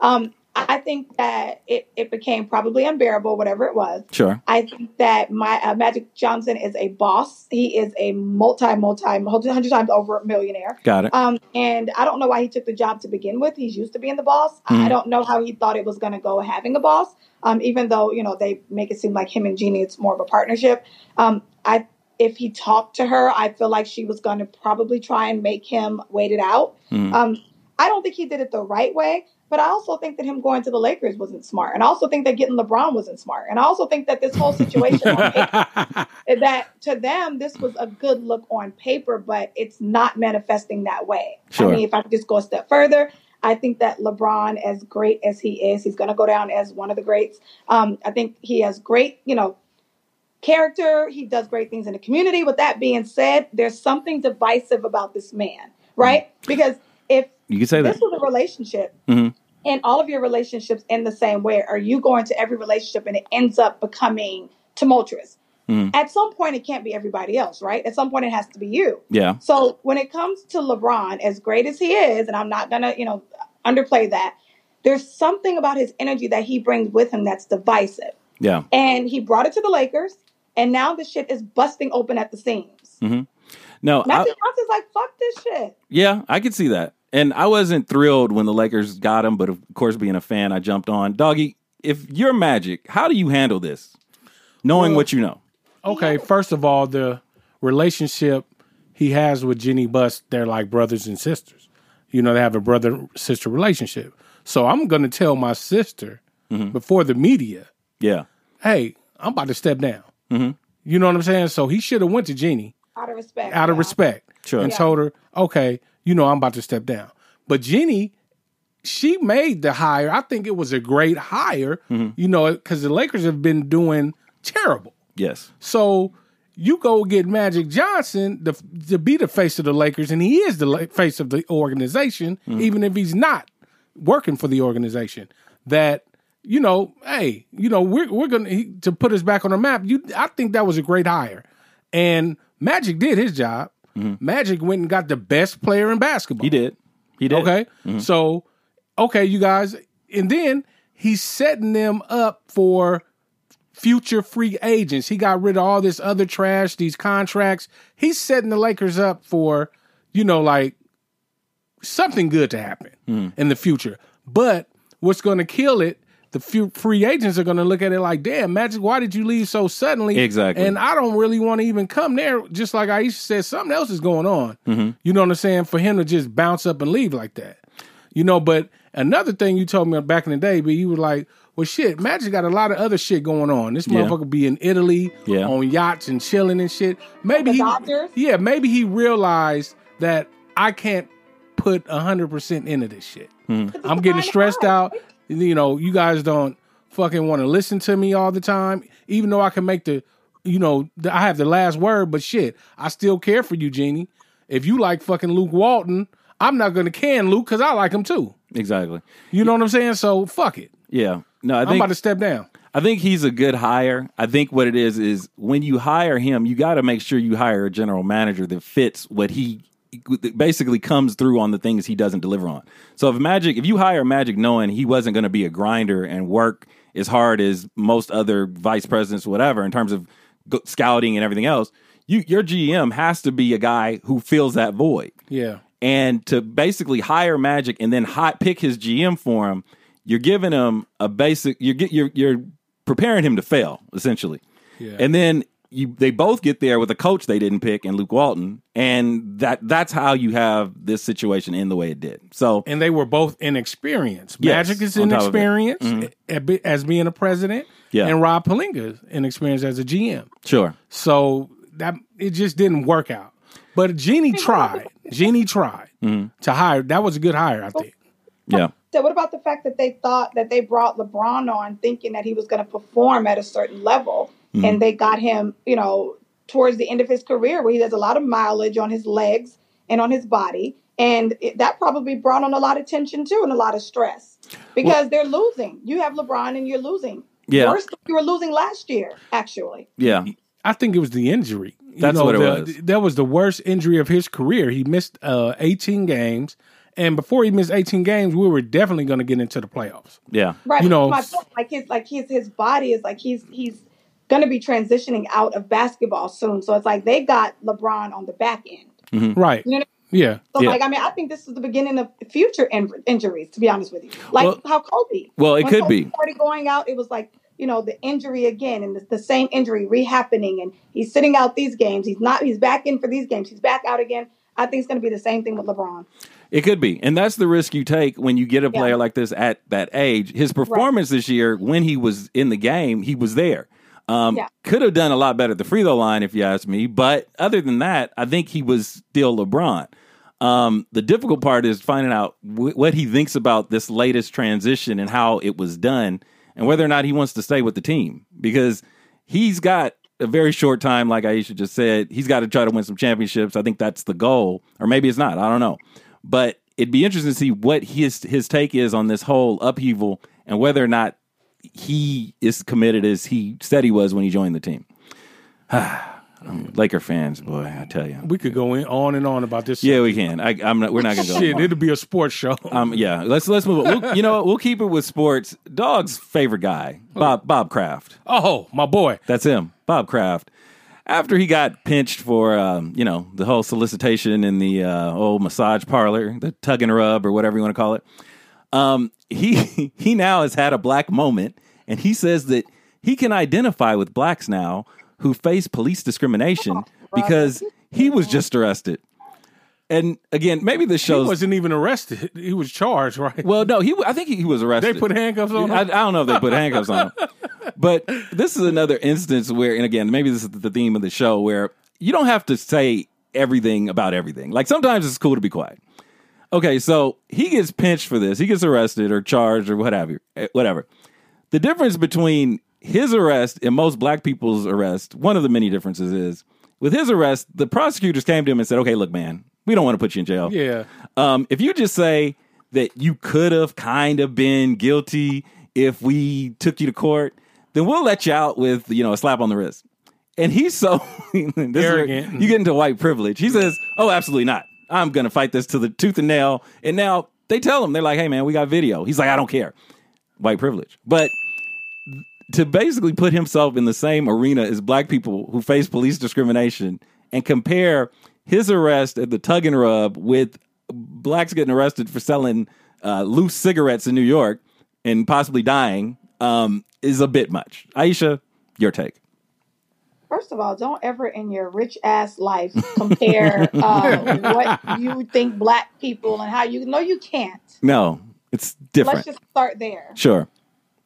Um, I think that it, it became probably unbearable, whatever it was. Sure. I think that my uh, Magic Johnson is a boss. He is a multi, multi, hundred times over a millionaire. Got it. Um, and I don't know why he took the job to begin with. He's used to being the boss. Mhm. I don't know how he thought it was going to go having a boss. Um, even though you know they make it seem like him and Jeanie, it's more of a partnership. Um, I if he talked to her, I feel like she was going to probably try and make him wait it out. Mhm. Um, I don't think he did it the right way. But I also think that him going to the Lakers wasn't smart, and I also think that getting LeBron wasn't smart, and I also think that this whole situation on paper (laughs) that to them this was a good look on paper, but it's not manifesting that way. Sure. I mean, if I could just go a step further, I think that LeBron, as great as he is, he's going to go down as one of the greats. Um, I think he has great, you know, character. He does great things in the community. With that being said, there's something divisive about this man, right? Because if You can say that. this was a relationship Mhm. and all of your relationships end the same way are you going to every relationship and it ends up becoming tumultuous Mhm. at some point it can't be everybody else right at some point it has to be you Yeah. so when it comes to lebron as great as he is and i'm not gonna you know underplay that there's something about his energy that he brings with him that's divisive Yeah. and he brought it to the lakers and now the shit is busting open at the seams No, I, matthew johnson's like fuck this shit Yeah, I could see that. And I wasn't thrilled when the Lakers got him, but of course, being a fan, I jumped on. Doggy, if you're Magic, how do you handle this? Knowing Well- what you know. Okay, first of all, the relationship he has with Jenny Buss, they're like brothers and sisters. You know, they have a brother sister relationship. So I'm going to tell my sister Mm-hmm. before the media, Yeah. hey, I'm about to step down. Mhm. You know what I'm saying? So he should have went to Jenny out of respect out of yeah. respect Sure. and Yeah. told her, okay, you know, I'm about to step down. But Jenny, she made the hire. I think it was a great hire, Mm-hmm. you know, because the Lakers have been doing terrible. Yes. So you go get Magic Johnson the, to be the face of the Lakers, and he is the la- face of the organization, even if he's not working for the organization. That you know, hey, you know, we're we're gonna he, to put us back on the map. You, I think that was a great hire, and Magic did his job. Mm-hmm. Magic went and got the best player in basketball. He did. He did. Okay. Mm-hmm. So, okay, you guys, and then he's setting them up for future free agents. He got rid of all this other trash, these contracts. He's setting the Lakers up for, you know, like something good to happen hmm. in the future. But what's going to kill it? The few free agents are going to look at it like, "Damn, Magic, why did you leave so suddenly?" Exactly. And I don't really want to even come there. Just like Aisha said, something else is going on. You know what I'm saying? For him to just bounce up and leave like that, you know. But another thing you told me back in the day, but you were like, "Well, shit, Magic got a lot of other shit going on. This Yeah. motherfucker be in Italy Yeah. on yachts and chilling and shit. Maybe The he, Dodgers? yeah, maybe he realized that I can't put hundred percent into this shit. Hmm. I'm getting stressed out. You know, you guys don't fucking want to listen to me all the time, even though I can make the, you know, the, I have the last word. But shit, I still care for you, Jeanie. If you like fucking Luke Walton, I'm not gonna can Luke because I like him too. Exactly. You know what I'm saying? So fuck it. Yeah. No, I I'm about to step down. I think he's a good hire. I think what it is is when you hire him, you got to make sure you hire a general manager that fits what he basically comes through on the things he doesn't deliver on. So if Magic, if you hire Magic knowing he wasn't going to be a grinder and work as hard as most other vice presidents, whatever, in terms of scouting and everything else, you your GM has to be a guy who fills that void Yeah. and to basically hire Magic and then hot pick his GM for him, you're giving him a basic. You're get you're you're preparing him to fail essentially, Yeah. and then you they both get there with a coach they didn't pick and Luke Walton, and that that's how you have this situation in the way it did. So and they were both inexperienced. Yes, Magic is on top inexperienced mm-hmm. eh, eh, a bit as being a president, Yeah. and Rob Pelinka is inexperienced as a GM. sure, So that it just didn't work out. But Jeanie tried. Jeanie tried Mm-hmm. to hire. That was a good hire, I oh. think. yeah, So what about the fact that they thought that they brought LeBron on thinking that he was going to perform at a certain level Mm-hmm. and they got him, you know, towards the end of his career where he has a lot of mileage on his legs and on his body and it, that probably brought on a lot of tension too and a lot of stress because they're losing. You have LeBron and you're losing. Yeah. Worse you were losing last year actually. yeah, I think it was the injury. You That's what it the- was. That was the worst injury of his career. He missed uh, 18 games. And before he missed 18 games, we were definitely going to get into the playoffs. yeah, Right. You know, my point, like his like his his body is like he's he's gonna be transitioning out of basketball soon. So it's like they got LeBron on the back end. Mm-hmm. Right. You know Yeah. So Yeah. like I mean I think this is the beginning of future in- injuries, to be honest with you. Like Well- how Kobe. well, it When could Kobe be. started going out, it was like, you know, the injury again and the, the same injury rehappening and he's sitting out these games. He's not he's back in for these games. He's back out again. I think it's gonna be the same thing with LeBron. It could be. And that's the risk you take when you get a player Yeah. like this at that age. His performance this year, when he was in the game, he was there. Um, Yeah. Could have done a lot better at the free throw line, if you ask me. But other than that, I think he was still LeBron. Um, the difficult part is finding out wh- what he thinks about this latest transition and how it was done, and whether or not he wants to stay with the team because he's got a very short time, like Aisha just said. He's got to try to win some championships. I think that's the goal, or maybe it's not. I don't know, but it'd be interesting to see what his his take is on this whole upheaval and whether or not he is committed as he said he was when he joined the team. (sighs) Laker fans, boy, I tell you. We could go in, on and on about this. Yeah, we can. I, I'm not. We're not gonna go. Shit, it'll be a sports show. Um, yeah, let's let's move on. We'll, you know, what? we'll keep it with sports. Dog's favorite guy, Bob Bob Kraft. oh, my boy. That's him, Bob Kraft. After he got pinched for, um, you know, the whole solicitation in the uh, old massage parlor, the tug and rub or whatever you want to call it, um, he (laughs) he now has had a black moment, and he says that he can identify with blacks now who face police discrimination because he was just arrested. And again, maybe this He wasn't even arrested. He was charged, right? well, no, he. I think he, he was arrested. they put handcuffs on him. I, I don't know if they put (laughs) handcuffs on him. But this is another instance where, and again, maybe this is the theme of the show where you don't have to say everything about everything. Like sometimes it's cool to be quiet. Okay, so he gets pinched for this. He gets arrested or charged or what have you, eh, whatever. The difference between his arrest and most black people's arrest, one of the many differences is with his arrest, the prosecutors came to him and said, okay, look, man, we don't want to put you in jail. yeah. Um, if you just say that you could have kind of been guilty if we took you to court, then we'll let you out with you know a slap on the wrist. And he's so (laughs) this is Arrogant. you get into white privilege. He says, "Oh, absolutely not. I'm going to fight this to the tooth and nail." And now they tell him they're like, "Hey, man, we got video." He's like, "I don't care." white privilege. But to basically put himself in the same arena as black people who face police discrimination and compare his arrest at the tug and rub with blacks getting arrested for selling uh, loose cigarettes in New York and possibly dying um, is a bit much. Aisha, your take. First of all, don't ever in your rich ass life compare uh, (laughs) what you think black people and how you know you can't. No, it's different. Let's just start there. sure.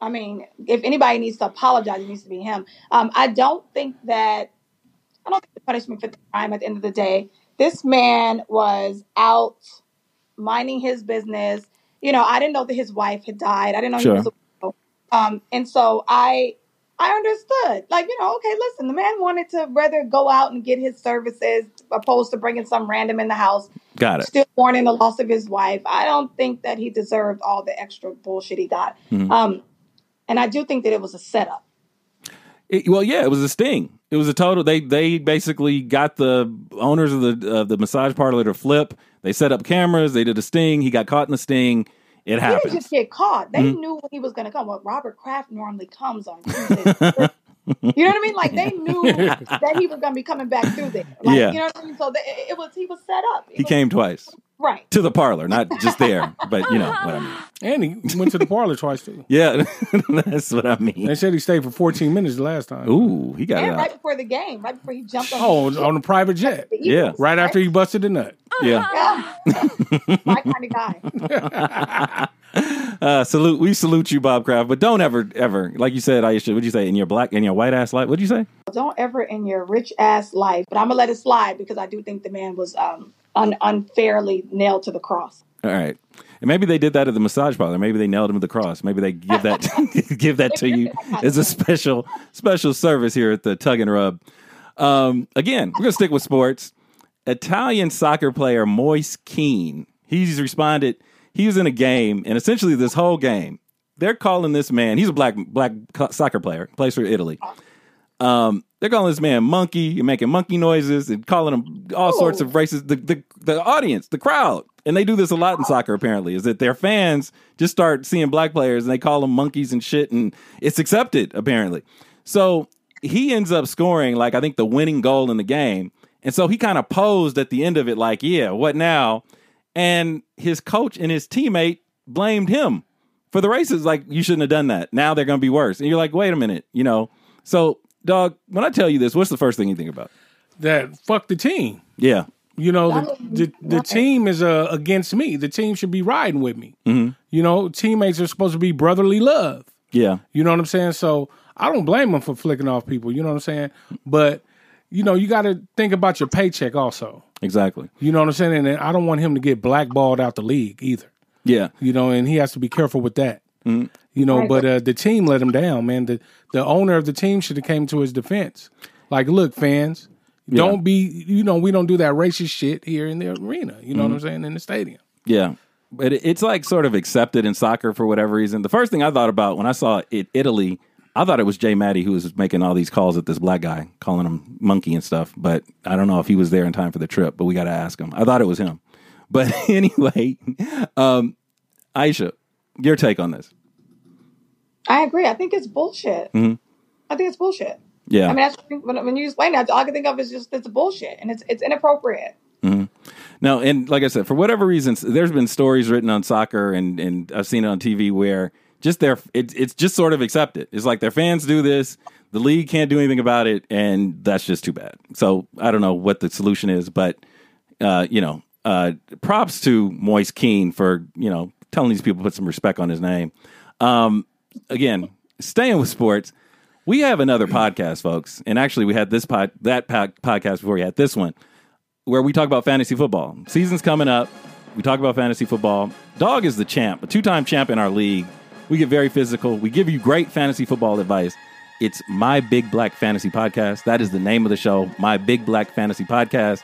I mean, if anybody needs to apologize, it needs to be him. Um, I don't think that I don't think the punishment for the crime at the end of the day. This man was out minding his business. You know, I didn't know that his wife had died. I didn't know Sure. he was a widow. Um, and so I I understood. Like, you know, okay, listen, the man wanted to rather go out and get his services opposed to bringing some random in the house Got it. still mourning the loss of his wife. I don't think that he deserved all the extra bullshit he got. Mhm. Um, and I do think that it was a setup. It- well, yeah, it was a sting. It was a total. They they basically got the owners of the of the massage parlor to flip. They set up cameras. They did a sting. He got caught in the sting. It He didn't just get caught. They Mhm. knew when he was going to come. Well, Robert Kraft normally comes on Tuesdays. (laughs) you know what I mean? Like they knew that he was going to be coming back through there. Like, Yeah. You know what I mean? So they, it was he was set up. It He was- came twice right. to the parlor, not just there, but you know what I mean. And he went to the parlor twice too. (laughs) Yeah, (laughs) that's what I mean. They said he stayed for 14 minutes the last time. Ooh, he got it And right before the game, right before he jumped on. Oh, the on a private jet. the Yeah. Eagles, Right after he busted a nut. Yeah. Yeah. (laughs) My kind of guy. Uh, salute. We salute you, Bob Kraft, but don't ever, ever, like you said, Aisha. What'd you say in your black, in your white ass life? What'd you say? don't ever in your rich ass life, but I'm gonna let it slide because I do think the man was um, un- unfairly nailed to the cross. All right. And maybe they did that at the massage parlor. Maybe they nailed him to the cross. Maybe they give that (laughs) (laughs) give that to you as a special special service here at the Tug and Rub. Um, again, we're gonna stick with sports. Italian soccer player Moise Kean. He's responded. He was in a game, and essentially this whole game, they're calling this man. He's a black black soccer player, plays for Italy. Um, they're calling this man monkey and making monkey noises and calling him all oh. sorts of racist. The, the the audience, the crowd, and they do this a lot in soccer. Apparently, is that their fans just start seeing black players and they call them monkeys and shit, and it's accepted apparently. So he ends up scoring like I think the winning goal in the game, and so he kind of posed at the end of it like, "Yeah, what now?" And his coach and his teammate blamed him for the races. Like, you shouldn't have done that. Now they're going to be worse. And you're like, wait a minute, you know. So, dog, when I tell you this, what's the first thing you think about? That fuck the team. Yeah, You know, the, the, the team is uh, against me. The team should be riding with me. Mhm. You know, teammates are supposed to be brotherly love. yeah, You know what I'm saying? So I don't blame them for flicking off people. You know what I'm saying? But you know, you got to think about your paycheck also. exactly. You know what I'm saying? And I don't want him to get blackballed out the league either. Yeah, You know, and he has to be careful with that. Mm-hmm. You know, Right. but uh, the team let him down, man. The the owner of the team should have came to his defense. Like, look, fans, don't be. You know, we don't do that racist shit here in the arena. You know Mm-hmm. what I'm saying? In the stadium. yeah. But it's like sort of accepted in soccer for whatever reason. The first thing I thought about when I saw it, Italy, I thought it was Jay Matty who was making all these calls at this black guy, calling him monkey and stuff. But I don't know if he was there in time for the trip, but we got to ask him. I thought it was him. But (laughs) anyway, um, Aisha, your take on this? I agree. I think it's bullshit. Mhm. I think it's bullshit. Yeah. I mean, that's when, when you explain that, all I can think of is just it's bullshit and it's it's inappropriate. Now, and like I said, for whatever reasons, there's been stories written on soccer, and and I've seen it on TV where just their it, it's just sort of accepted. It's like their fans do this, the league can't do anything about it, and that's just too bad. So I don't know what the solution is, but uh, you know, uh, props to Moise Kean for you know telling these people put some respect on his name. Um, again, staying with sports, we have another podcast, folks, and actually we had this pod that pod, podcast before we had this one where we talk about fantasy football. Season's coming up. We talk about fantasy football. Dog is the champ, a two time champ in our league. We get very physical. We give you great fantasy football advice. It's My Big Black Fantasy Podcast. That is the name of the show, My Big Black Fantasy Podcast.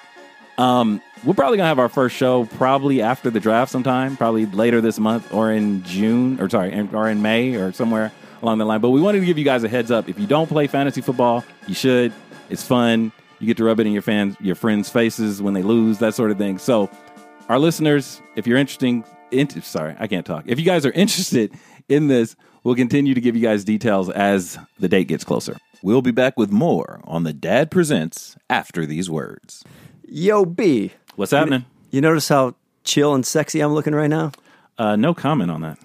Um, we're probably gonna have our first show probably after the draft sometime, probably later this month or in June, or sorry, in- or in May or somewhere along the line. But we wanted to give you guys a heads up. If you don't play fantasy football, you should. It's fun. You get to rub it in your fans, your friends' faces when they lose, that sort of thing. So, our listeners, if you're interesting, int- sorry, I can't talk. If you guys are (laughs) interested in this. We'll continue to give you guys details as the date gets closer. We'll be back with more on the Dad Presents after these words. Yo, B. What's happening? You notice how chill and sexy I'm looking right now? Uh, no comment on that.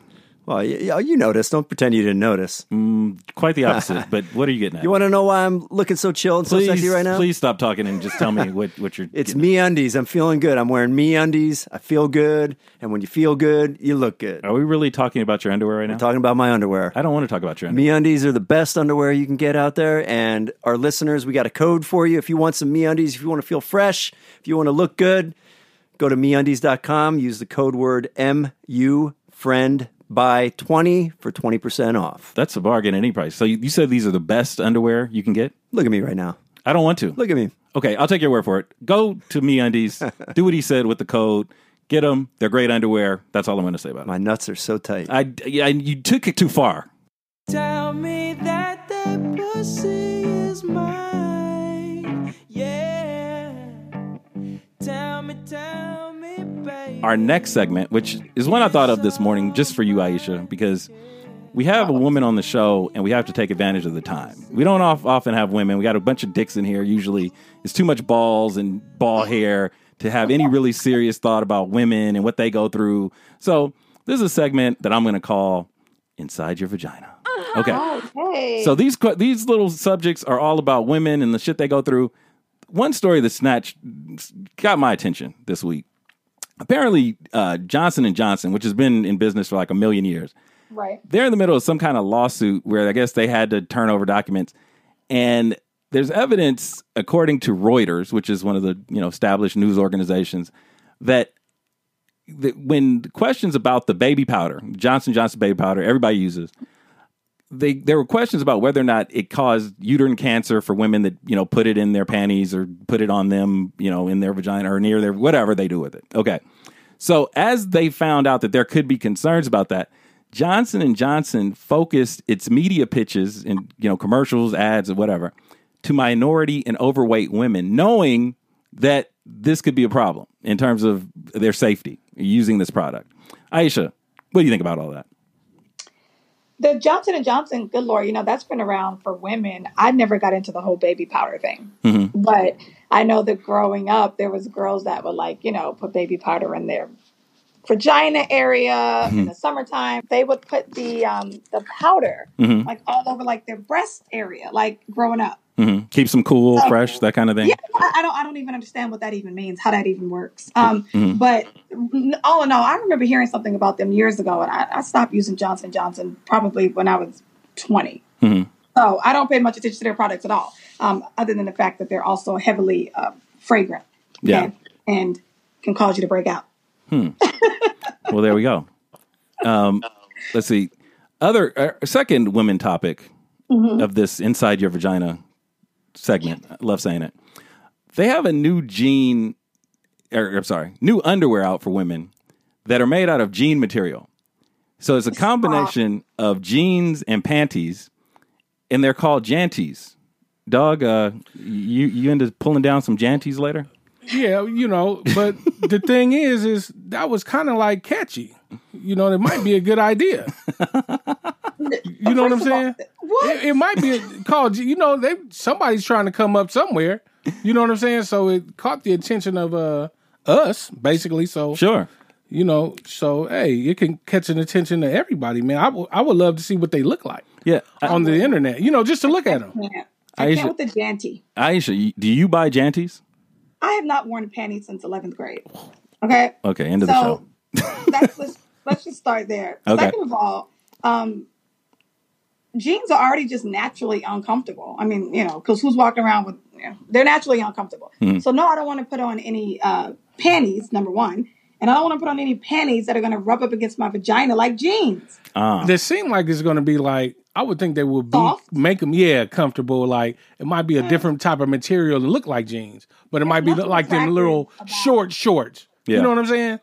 Well, you, you noticed. Don't pretend you didn't notice. Mm, quite the opposite. (laughs) but what are you getting at? You want to know why I'm looking so chill and please, so sexy right now? please stop talking and just tell me (laughs) what, what you're. It's me undies. I'm feeling good. I'm wearing me undies. I feel good. And when you feel good, you look good. Are we really talking about your underwear right now? I'm talking about my underwear. I don't want to talk about your underwear. Me undies are the best underwear you can get out there. And our listeners, we got a code for you. If you want some me undies, if you want to feel fresh, if you want to look good, go to meundies.com. Use the code word MU friend by 20 for 20% off. That's a bargain at any price. So you, you said these are the best underwear you can get? Look at me right now. I don't want to. Look at me. Okay, I'll take your word for it. Go to Me Undies, (laughs) do what he said with the code, get them. They're great underwear. That's all I'm going to say about it. My nuts are so tight. I, yeah, you took it too far. Tell me that that pussy is mine. Our next segment, which is one I thought of this morning just for you, Aisha, because we have a woman on the show and we have to take advantage of the time. We don't off, often have women. We got a bunch of dicks in here. Usually, it's too much balls and ball hair to have any really serious thought about women and what they go through. So, this is a segment that I'm going to call Inside Your Vagina. Okay. Oh, okay. So these que- these little subjects are all about women and the shit they go through. One story that snatched got my attention this week. Apparently, uh, Johnson and Johnson, which has been in business for like a million years, right. they're in the middle of some kind of lawsuit where I guess they had to turn over documents, and there's evidence, according to Reuters, which is one of the you know established news organizations, that that when questions about the baby powder, Johnson Johnson baby powder, everybody uses, they there were questions about whether or not it caused uterine cancer for women that you know put it in their panties or put it on them, you know, in their vagina or near their whatever they do with it. Okay, so as they found out that there could be concerns about that, Johnson and Johnson focused its media pitches and you know commercials, ads, or whatever to minority and overweight women, knowing that this could be a problem in terms of their safety using this product. Aisha, what do you think about all that? The Johnson and Johnson, good lord, you know that's been around for women. I never got into the whole baby powder thing, mm-hmm. but I know that growing up, there was girls that would like, you know, put baby powder in their vagina area in mm-hmm. the summertime. They would put the um the powder mm-hmm. like all over like their breast area, like growing up. Hmm Keep them cool, fresh, that kind of thing. Yeah, I, don't. I don't even understand what that even means. How that even works. Um, but all in all, I remember hearing something about them years ago, and I, I stopped using Johnson Johnson probably when I was 20 So I don't pay much attention to their products at all, um, other than the fact that they're also heavily uh, fragrant. Yeah. and, and can cause you to break out. (laughs) Well, there we go. Um, let's see. Other uh, second women topic of this inside your vagina segment. I love saying it. They have a new jean, or I'm sorry, new underwear out for women that are made out of jean material. So it's a combination of jeans and panties, and they're called janties. Dog, uh, you you up pulling down some janties later? Yeah, you know, but the (laughs) thing is, is that was kind of like catchy. You know, it might be a good idea. (laughs) You know what I'm First of all, saying? what? It, it might be called. You know, they somebody's trying to come up somewhere. You know what I'm saying? So it caught the attention of uh us, basically. So Sure. you know, so hey, it can catch an attention to everybody, man. I would- I would love to see what they look like Yeah. I- on the internet. You know, just to look at them. Can't. I Aisha- can't with the janty. Aisha, do you buy janties? I have not worn a panty since 11th grade. Okay. Okay, end of the show. So that's let's, let's just start there. (laughs) Okay. Second of all, um, jeans are already just naturally uncomfortable. I mean, you know, because who's walking around with you know, they're naturally uncomfortable. Mm-hmm. So no, I don't want to put on any uh, panties. Number one, and I don't want to put on any panties that are going to rub up against my vagina like jeans. Ah. They seem like it's going to be like I would think they would be Soft? make them yeah comfortable. Like it might be a different type of material to look like jeans, but it might be nothing like them little about- short shorts. Yeah. You know what I'm saying?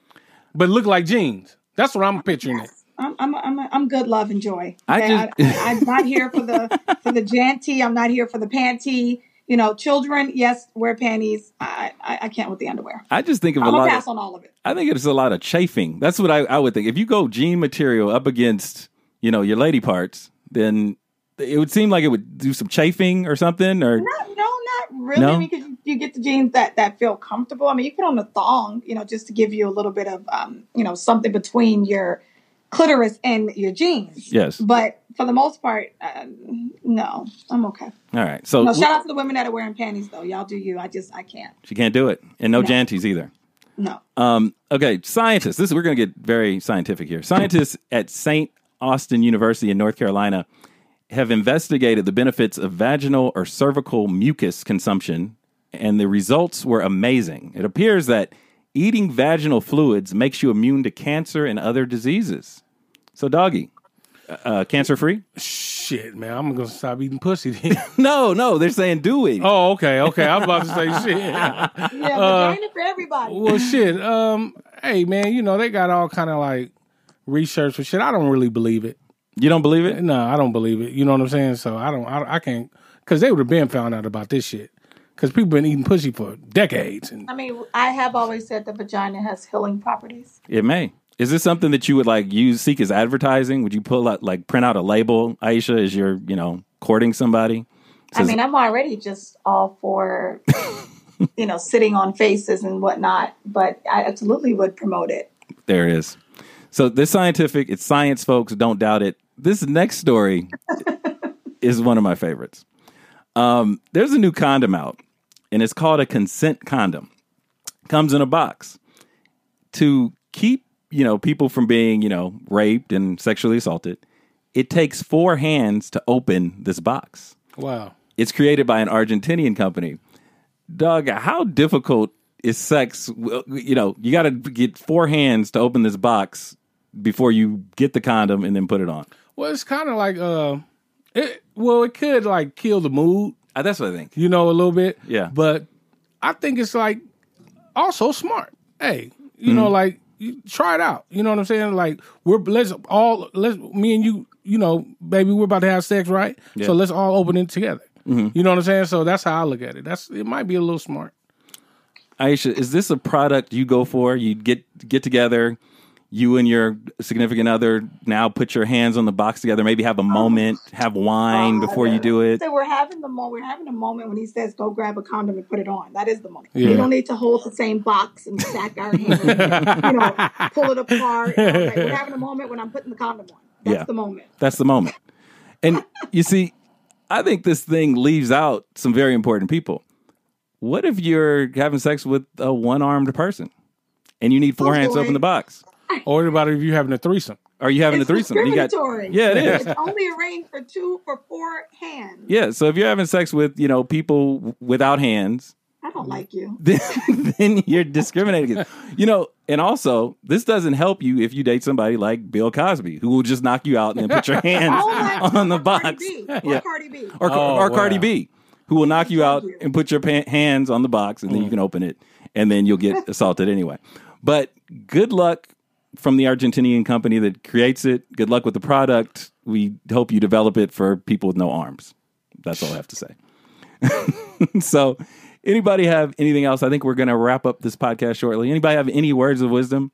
But look like jeans. That's what I'm picturing it. I'm I'm I'm, I'm good love and joy. I Okay? I, am not here for the for the janty. I'm not here for the panty. You know, children, yes, wear panties. I I, I can't with the underwear. I just think of a I'm lot. gonna Of, pass on all of it. I think it's a lot of chafing. That's what I, I would think. If you go jean material up against you know, your lady parts, then it would seem like it would do some chafing or something. Or Not, no, not really, No? because you, you get the jeans that that feel comfortable. I mean, you put on a thong, you know, just to give you a little bit of, um, you know, something between your clitoris in your jeans. yes, But for the most part, uh, no, I'm okay. all right. So No, shout out to the women that are wearing panties, though. Y'all do you. I just, I can't. she can't do it, and no No. janties either. No. Um, okay, scientists. This is we're going to get very scientific here. Scientists at Saint Austin University in North Carolina have investigated the benefits of vaginal or cervical mucus consumption, and the results were amazing. It appears that eating vaginal fluids makes you immune to cancer and other diseases. So, doggy, uh, cancer free? Shit, man, I'm gonna stop eating pussy. Then. (laughs) No, no, they're saying do it. oh, okay, okay. I'm about to say (laughs) shit. Yeah, Uh, vagina for everybody. Well, shit. Um, hey, man, you know they got all kind of like research for shit. I don't really believe it. You don't believe it? No, I don't believe it. You know what I'm saying? So I don't. I, I can't because they would have been found out about this shit. Because people been eating pussy for decades, and I mean, I have always said the vagina has healing properties. It may. Is this something that you would like use seek as advertising? Would you pull out like print out a label, Aisha, as you're, you know, courting somebody? I mean, I'm already just all for, (laughs) you know, sitting on faces and whatnot, but I absolutely would promote it. There it is. So this scientific, it's science, folks. Don't doubt it. This next story (laughs) is one of my favorites. Um, there's a new condom out, and it's called a consent condom. Comes in a box to keep you know people from being you know raped and sexually assaulted. It takes four hands to open this box. wow. It's created by an Argentinian company. Doug, how difficult is sex? You know, you got to get four hands to open this box before you get the condom and then put it on. Well, it's kind of like uh, it. Well, it could like kill the mood, Uh, that's what I think. you know, a little bit. Yeah. But I think it's like also smart. Hey, you know, Mm-hmm. like you try it out. You know what I'm saying? Like we're let's all let's me and you. You know, baby, we're about to have sex, right? Yeah. So let's all open it together. Mm-hmm. You know what I'm saying? So that's how I look at it. That's it. Might be a little smart. Aisha, is this a product you go for? You get get together, you and your significant other now put your hands on the box together, maybe have a oh. moment, have wine oh, before you do it. So we're having the moment. We're having a moment when he says, "Go grab a condom and put it on." That is the moment. Yeah. We don't need to hold the same box and stack our hands. you know, pull it apart. and all. We're having a moment when I'm putting the condom on. That's Yeah. the moment. That's the moment. And you see, I think this thing leaves out some very important people. What if you're having sex with a one armed person and you need four Oh, hands to open the box? (laughs) Or what about if you having a threesome? Are you having It's a threesome? You got discriminatory. Yeah, it is. It's (laughs) only arranged for two for four hands. Yeah, so if you're having sex with, you know, people without hands, I don't like you. (laughs) then, then you're discriminating. against- You know, and also this doesn't help you if you date somebody like Bill Cosby, who will just knock you out and then put your hands Oh on the or Cardi box, B, Yeah. Or Cardi B. or Oh, or Cardi. B, who will knock you out you. and put your pa- hands on the box, and then you mm. can open it, and then you'll get assaulted anyway. But good luck from the Argentinian company that creates it. Good luck with the product. We hope you develop it for people with no arms. That's all I have to say. (laughs) so, anybody have anything else? I think we're going to wrap up this podcast shortly. Anybody have any words of wisdom?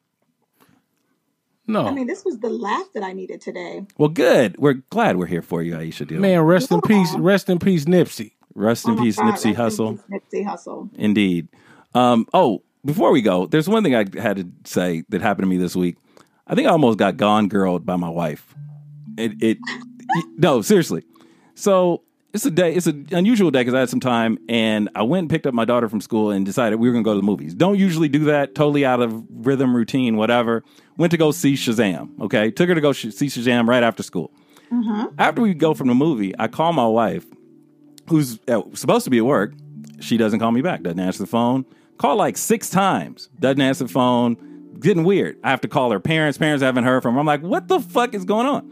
No. I mean, this was the laugh that I needed today. Well, good. We're glad we're here for you, Aisha. Deal. Man, rest in peace. Rest in peace, Nipsey. Rest in Oh my peace, God, Nipsey rest in Hussle. Nipsey Hussle. Indeed. Um, oh, before we go, there's one thing I had to say that happened to me this week. I think I almost got gone girled by my wife. It, it no, seriously. So it's a day. It's an unusual day because I had some time, and I went and picked up my daughter from school and decided we were going to go to the movies. Don't usually do that. Totally out of rhythm, routine, whatever. Went to go see Shazam. Okay, took her to go sh- see Shazam right after school. After we go from the movie, I call my wife who's uh, supposed to be at work, she doesn't call me back, doesn't answer the phone. Call like six times, doesn't answer the phone. Getting weird. I have to call her parents. Parents haven't heard from her. I'm like, what the fuck is going on?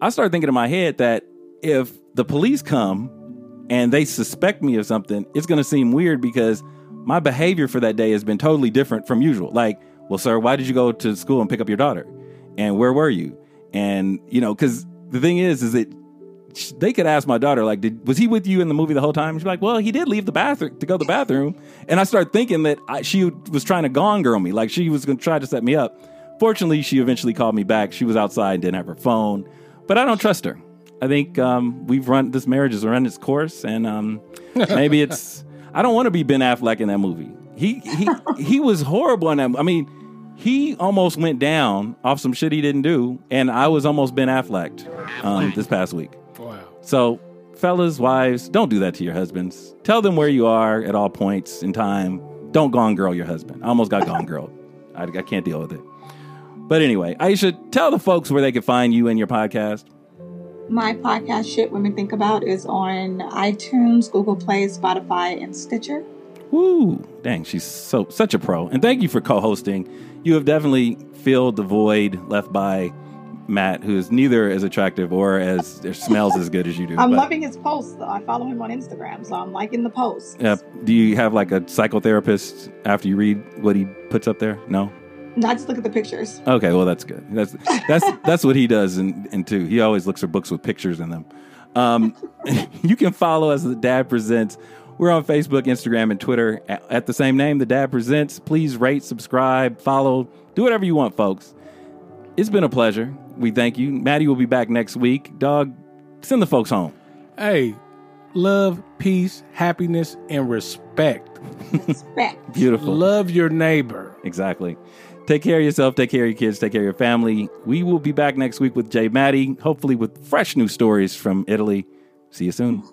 I started thinking in my head that if the police come and they suspect me of something, it's going to seem weird because my behavior for that day has been totally different from usual. Like, well, sir, why did you go to school and pick up your daughter? And where were you? And, you know, because the thing is, is sh- they could ask my daughter, like, did, was he with you in the movie the whole time? She's like, well, he did leave the bathroom to go to the bathroom. And I started thinking that I, she was trying to gone girl me, like she was going to try to set me up. Fortunately, she eventually called me back. She was outside and didn't have her phone. but I don't trust her. I think um, we've run this marriage has run its course, and um, (laughs) maybe it's. I don't want to be Ben Affleck in that movie. He he he was horrible in that. I mean, he almost went down off some shit he didn't do, and I was almost Ben Affleck um, this past week. Wow. So, fellas, wives, don't do that to your husbands. Tell them where you are at all points in time. Don't gone girl your husband. I almost got gone (laughs) girl. I, I can't deal with it. But anyway, Aisha, tell the folks where they can find you and your podcast. My podcast, Shit Women Think About, is on iTunes, Google Play, Spotify, and Stitcher. Woo! Dang, she's so such a pro. And thank you for co-hosting. You have definitely filled the void left by Matt, who is neither as attractive or as or smells as good as you do. I'm But, loving his posts, though. I follow him on Instagram, so I'm liking the posts. uh, do you have like a psychotherapist after you read what he puts up there? No. I just look at the pictures. Okay, well that's good. That's that's that's what he does, and and too. He always looks for books with pictures in them. Um, (laughs) you can follow us. The Dad Presents. We're on Facebook, Instagram, and Twitter at, at the same name. The Dad Presents. Please rate, subscribe, follow, do whatever you want, folks. It's been a pleasure. We thank you. Matty will be back next week. Dog, send the folks home. Hey, love, peace, happiness, and respect. Respect. (laughs) Beautiful. Love your neighbor. Exactly. Take care of yourself. Take care of your kids. Take care of your family. We will be back next week with Jay Matty, hopefully with fresh new stories from Italy. See you soon.